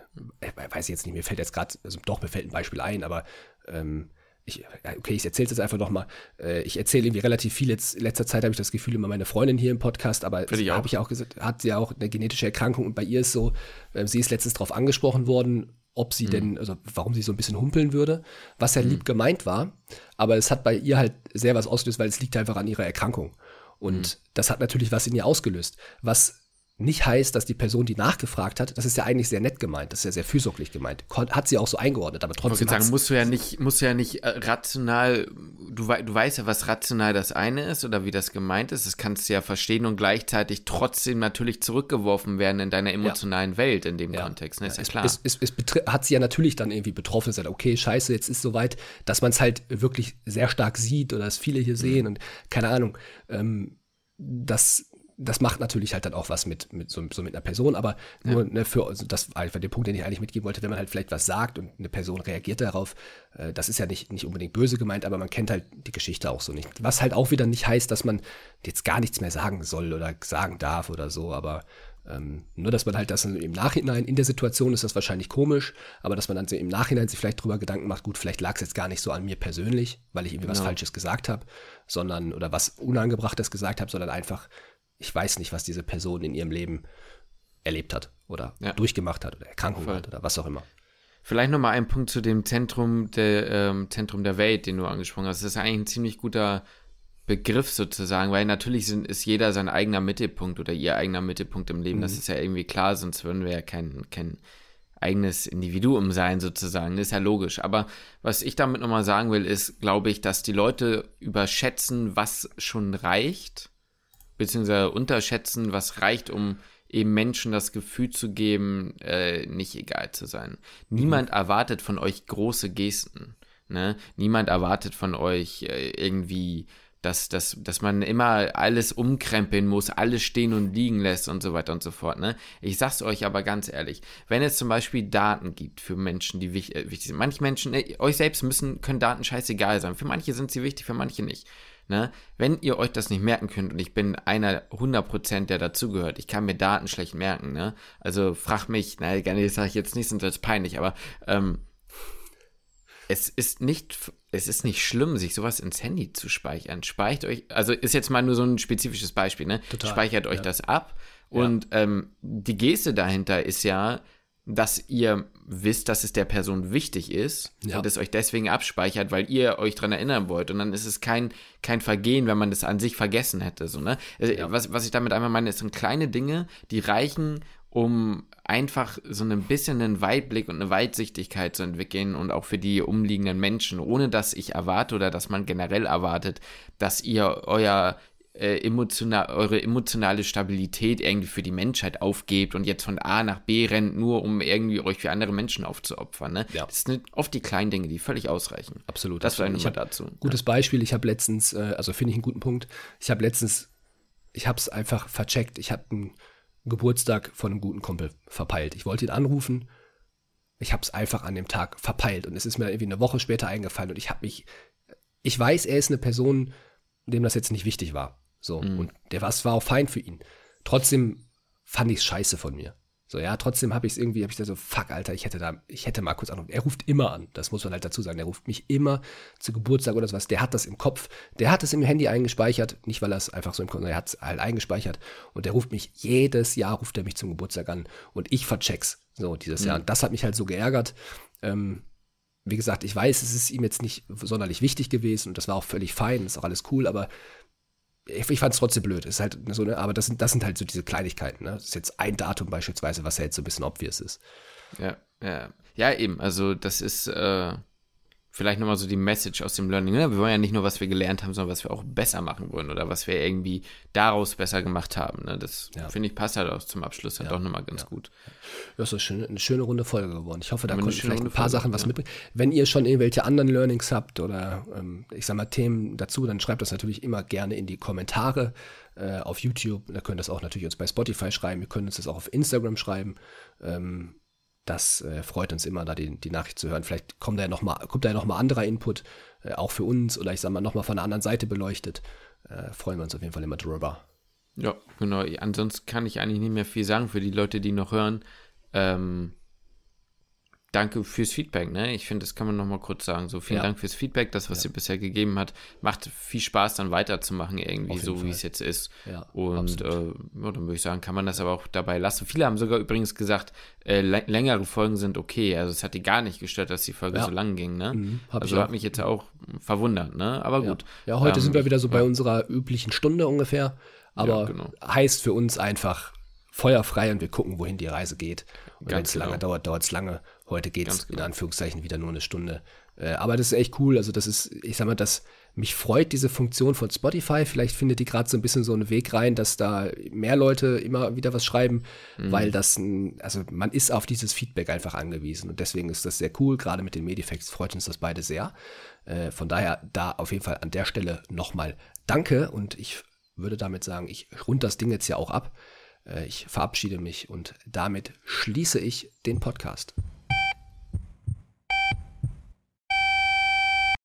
äh, weiß ich jetzt nicht, mir fällt jetzt gerade, also doch, mir fällt ein Beispiel ein, aber ähm, ich, okay, ich erzähle es jetzt einfach nochmal. Äh, ich erzähle irgendwie relativ viel. Jetzt, in letzter Zeit habe ich das Gefühl, immer meine Freundin hier im Podcast, aber habe ich auch gesagt, hat sie auch eine genetische Erkrankung und bei ihr ist so, äh, sie ist letztens darauf angesprochen worden, ob sie mhm. denn, also warum sie so ein bisschen humpeln würde, was ja mhm. lieb gemeint war, aber es hat bei ihr halt sehr was ausgelöst, weil es liegt einfach an ihrer Erkrankung. Und mhm. das hat natürlich was in ihr ausgelöst, was nicht heißt, dass die Person, die nachgefragt hat, das ist ja eigentlich sehr nett gemeint, das ist ja sehr fürsorglich gemeint, hat sie auch so eingeordnet, aber trotzdem. Ich sagen, musst du ja nicht, musst du ja nicht äh, rational, du, du weißt ja, was rational das eine ist oder wie das gemeint ist, das kannst du ja verstehen und gleichzeitig trotzdem natürlich zurückgeworfen werden in deiner emotionalen ja. Welt in dem ja. Kontext, ne? ist ja, ja klar. Es, es, es, hat sie ja natürlich dann irgendwie betroffen, gesagt, okay, scheiße, jetzt ist soweit, dass man es halt wirklich sehr stark sieht oder dass viele hier mhm. sehen und keine Ahnung, ähm, das das macht natürlich halt dann auch was mit, mit so, so mit einer Person, aber nur ja. ne, für also das war einfach der Punkt, den ich eigentlich mitgeben wollte, wenn man halt vielleicht was sagt und eine Person reagiert darauf, äh, das ist ja nicht, nicht unbedingt böse gemeint, aber man kennt halt die Geschichte auch so nicht. Was halt auch wieder nicht heißt, dass man jetzt gar nichts mehr sagen soll oder sagen darf oder so, aber ähm, nur, dass man halt das im Nachhinein, in der Situation ist das wahrscheinlich komisch, aber dass man dann im Nachhinein sich vielleicht drüber Gedanken macht, gut, vielleicht lag es jetzt gar nicht so an mir persönlich, weil ich irgendwie genau. was Falsches gesagt habe, sondern, oder was Unangebrachtes gesagt habe, sondern einfach, ich weiß nicht, was diese Person in ihrem Leben erlebt hat oder ja. durchgemacht hat oder Erkrankung Voll. hat oder was auch immer. Vielleicht nochmal ein Punkt zu dem Zentrum der, ähm, Zentrum der Welt, den du angesprochen hast. Das ist eigentlich ein ziemlich guter Begriff sozusagen, weil natürlich sind, ist jeder sein eigener Mittelpunkt oder ihr eigener Mittelpunkt im Leben. Mhm. Das ist ja irgendwie klar, sonst würden wir ja kein, kein eigenes Individuum sein sozusagen. Das ist ja logisch. Aber was ich damit nochmal sagen will, ist, glaube ich, dass die Leute überschätzen, was schon reicht beziehungsweise unterschätzen, was reicht, um eben Menschen das Gefühl zu geben, äh, nicht egal zu sein. Niemand mhm. erwartet von euch große Gesten. Ne? Niemand erwartet von euch äh, irgendwie, dass, dass, dass man immer alles umkrempeln muss, alles stehen und liegen lässt und so weiter und so fort. Ne? Ich sag's euch aber ganz ehrlich, wenn es zum Beispiel Daten gibt für Menschen, die wichtig, äh, wichtig sind, manche Menschen, äh, euch selbst müssen, können Daten scheißegal sein. Für manche sind sie wichtig, für manche nicht. Ne? Wenn ihr euch das nicht merken könnt, und ich bin einer 100%, der dazugehört, ich kann mir Daten schlecht merken, ne? also frag mich, na, gerne sage ich jetzt nicht, sonst wird es peinlich, aber ähm, es ist nicht, es ist nicht schlimm, sich sowas ins Handy zu speichern. Speichert euch, also ist jetzt mal nur so ein spezifisches Beispiel, ne? Total, Speichert euch ja. das ab. Und ja. ähm, die Geste dahinter ist ja, dass ihr wisst, dass es der Person wichtig ist ja. und es euch deswegen abspeichert, weil ihr euch daran erinnern wollt. Und dann ist es kein, kein Vergehen, wenn man das an sich vergessen hätte. So, ne? Also, ja. was, was ich damit einmal meine, es sind kleine Dinge, die reichen, um einfach so ein bisschen einen Weitblick und eine Weitsichtigkeit zu entwickeln und auch für die umliegenden Menschen, ohne dass ich erwarte oder dass man generell erwartet, dass ihr euer äh, emotional, eure emotionale Stabilität irgendwie für die Menschheit aufgebt und jetzt von A nach B rennt, nur um irgendwie euch für andere Menschen aufzuopfern. Ne? Ja. Das sind oft die kleinen Dinge, die völlig ausreichen. Absolut. Das war nur dazu. Gutes ja. Beispiel, ich habe letztens, äh, also finde ich einen guten Punkt, ich habe letztens, ich habe es einfach vercheckt, ich habe einen Geburtstag von einem guten Kumpel verpeilt. Ich wollte ihn anrufen, ich habe es einfach an dem Tag verpeilt und es ist mir irgendwie eine Woche später eingefallen und ich habe mich, ich weiß, er ist eine Person, dem das jetzt nicht wichtig war. So, mhm. und der was war auch fein für ihn. Trotzdem fand ich es scheiße von mir. So, ja, trotzdem habe ich es irgendwie, habe ich da so, fuck, Alter, ich hätte da, ich hätte mal kurz anrufen. Er ruft immer an, das muss man halt dazu sagen. Der ruft mich immer zu Geburtstag oder sowas. Der hat das im Kopf, der hat es im Handy eingespeichert, nicht weil er es einfach so im Kopf, er hat es halt eingespeichert. Und der ruft mich, jedes Jahr ruft er mich zum Geburtstag an und ich vercheck's. So, dieses mhm. Jahr. Und das hat mich halt so geärgert. Ähm, wie gesagt, ich weiß, es ist ihm jetzt nicht sonderlich wichtig gewesen und das war auch völlig fein, ist auch alles cool, aber ich, ich fand es trotzdem blöd. Ist halt so, ne, aber das sind, das sind halt so diese Kleinigkeiten. Ne? Das ist jetzt ein Datum beispielsweise, was ja jetzt so ein bisschen obvious ist. Ja, ja. Ja, eben. Also, das ist, äh, vielleicht nochmal so die Message aus dem Learning. Ne? Wir wollen ja nicht nur, was wir gelernt haben, sondern was wir auch besser machen wollen oder was wir irgendwie daraus besser gemacht haben. Ne? Das ja. finde ich passt halt auch zum Abschluss halt ja. doch nochmal ganz ja. gut. Ja, ist schön, eine schöne runde Folge geworden. Ich hoffe, da konnten vielleicht ein paar Folge, Sachen was mitbringen. Wenn ihr schon irgendwelche anderen Learnings habt oder ähm, ich sag mal Themen dazu, dann schreibt das natürlich immer gerne in die Kommentare äh, auf YouTube. Da könnt ihr das auch natürlich uns bei Spotify schreiben. Wir können uns das auch auf Instagram schreiben. Ähm, das äh, freut uns immer, da die, die Nachricht zu hören. Vielleicht kommt da ja nochmal kommt da ja noch mal anderer Input, äh, auch für uns oder ich sag mal nochmal von der anderen Seite beleuchtet. Äh, freuen wir uns auf jeden Fall immer drüber. Ja, genau. Ansonsten kann ich eigentlich nicht mehr viel sagen für die Leute, die noch hören. Ähm, danke fürs Feedback. Ne? Ich finde, das kann man noch mal kurz sagen. So vielen ja. Dank fürs Feedback, das, was ja. ihr bisher gegeben hat. Macht viel Spaß, dann weiterzumachen, irgendwie, so Fall. wie es jetzt ist. Ja, und äh, ja, dann würde ich sagen, kann man das aber auch dabei lassen. Viele haben sogar übrigens gesagt, äh, längere Folgen sind okay. Also es hat die gar nicht gestört, dass die Folge so lang ging. Ne? Mhm, also hat mich jetzt auch verwundert. Ne? Aber gut. Ja, heute ähm, sind wir wieder so bei unserer üblichen Stunde ungefähr. Aber genau. heißt für uns einfach feuerfrei und wir gucken, wohin die Reise geht. Und wenn es genau. lange dauert, dauert es lange. Heute geht es genau. in Anführungszeichen wieder nur eine Stunde. Äh, aber das ist echt cool. Also, das ist, ich sag mal, das, mich freut diese Funktion von Spotify. Vielleicht findet die gerade so ein bisschen so einen Weg rein, dass da mehr Leute immer wieder was schreiben, mhm. weil das, also man ist auf dieses Feedback einfach angewiesen. Und deswegen ist das sehr cool. Gerade mit den Medifacts freut uns das beide sehr. Äh, von daher da auf jeden Fall an der Stelle nochmal Danke. Und ich würde damit sagen, ich rund das Ding jetzt ja auch ab. Äh, ich verabschiede mich und damit schließe ich den Podcast.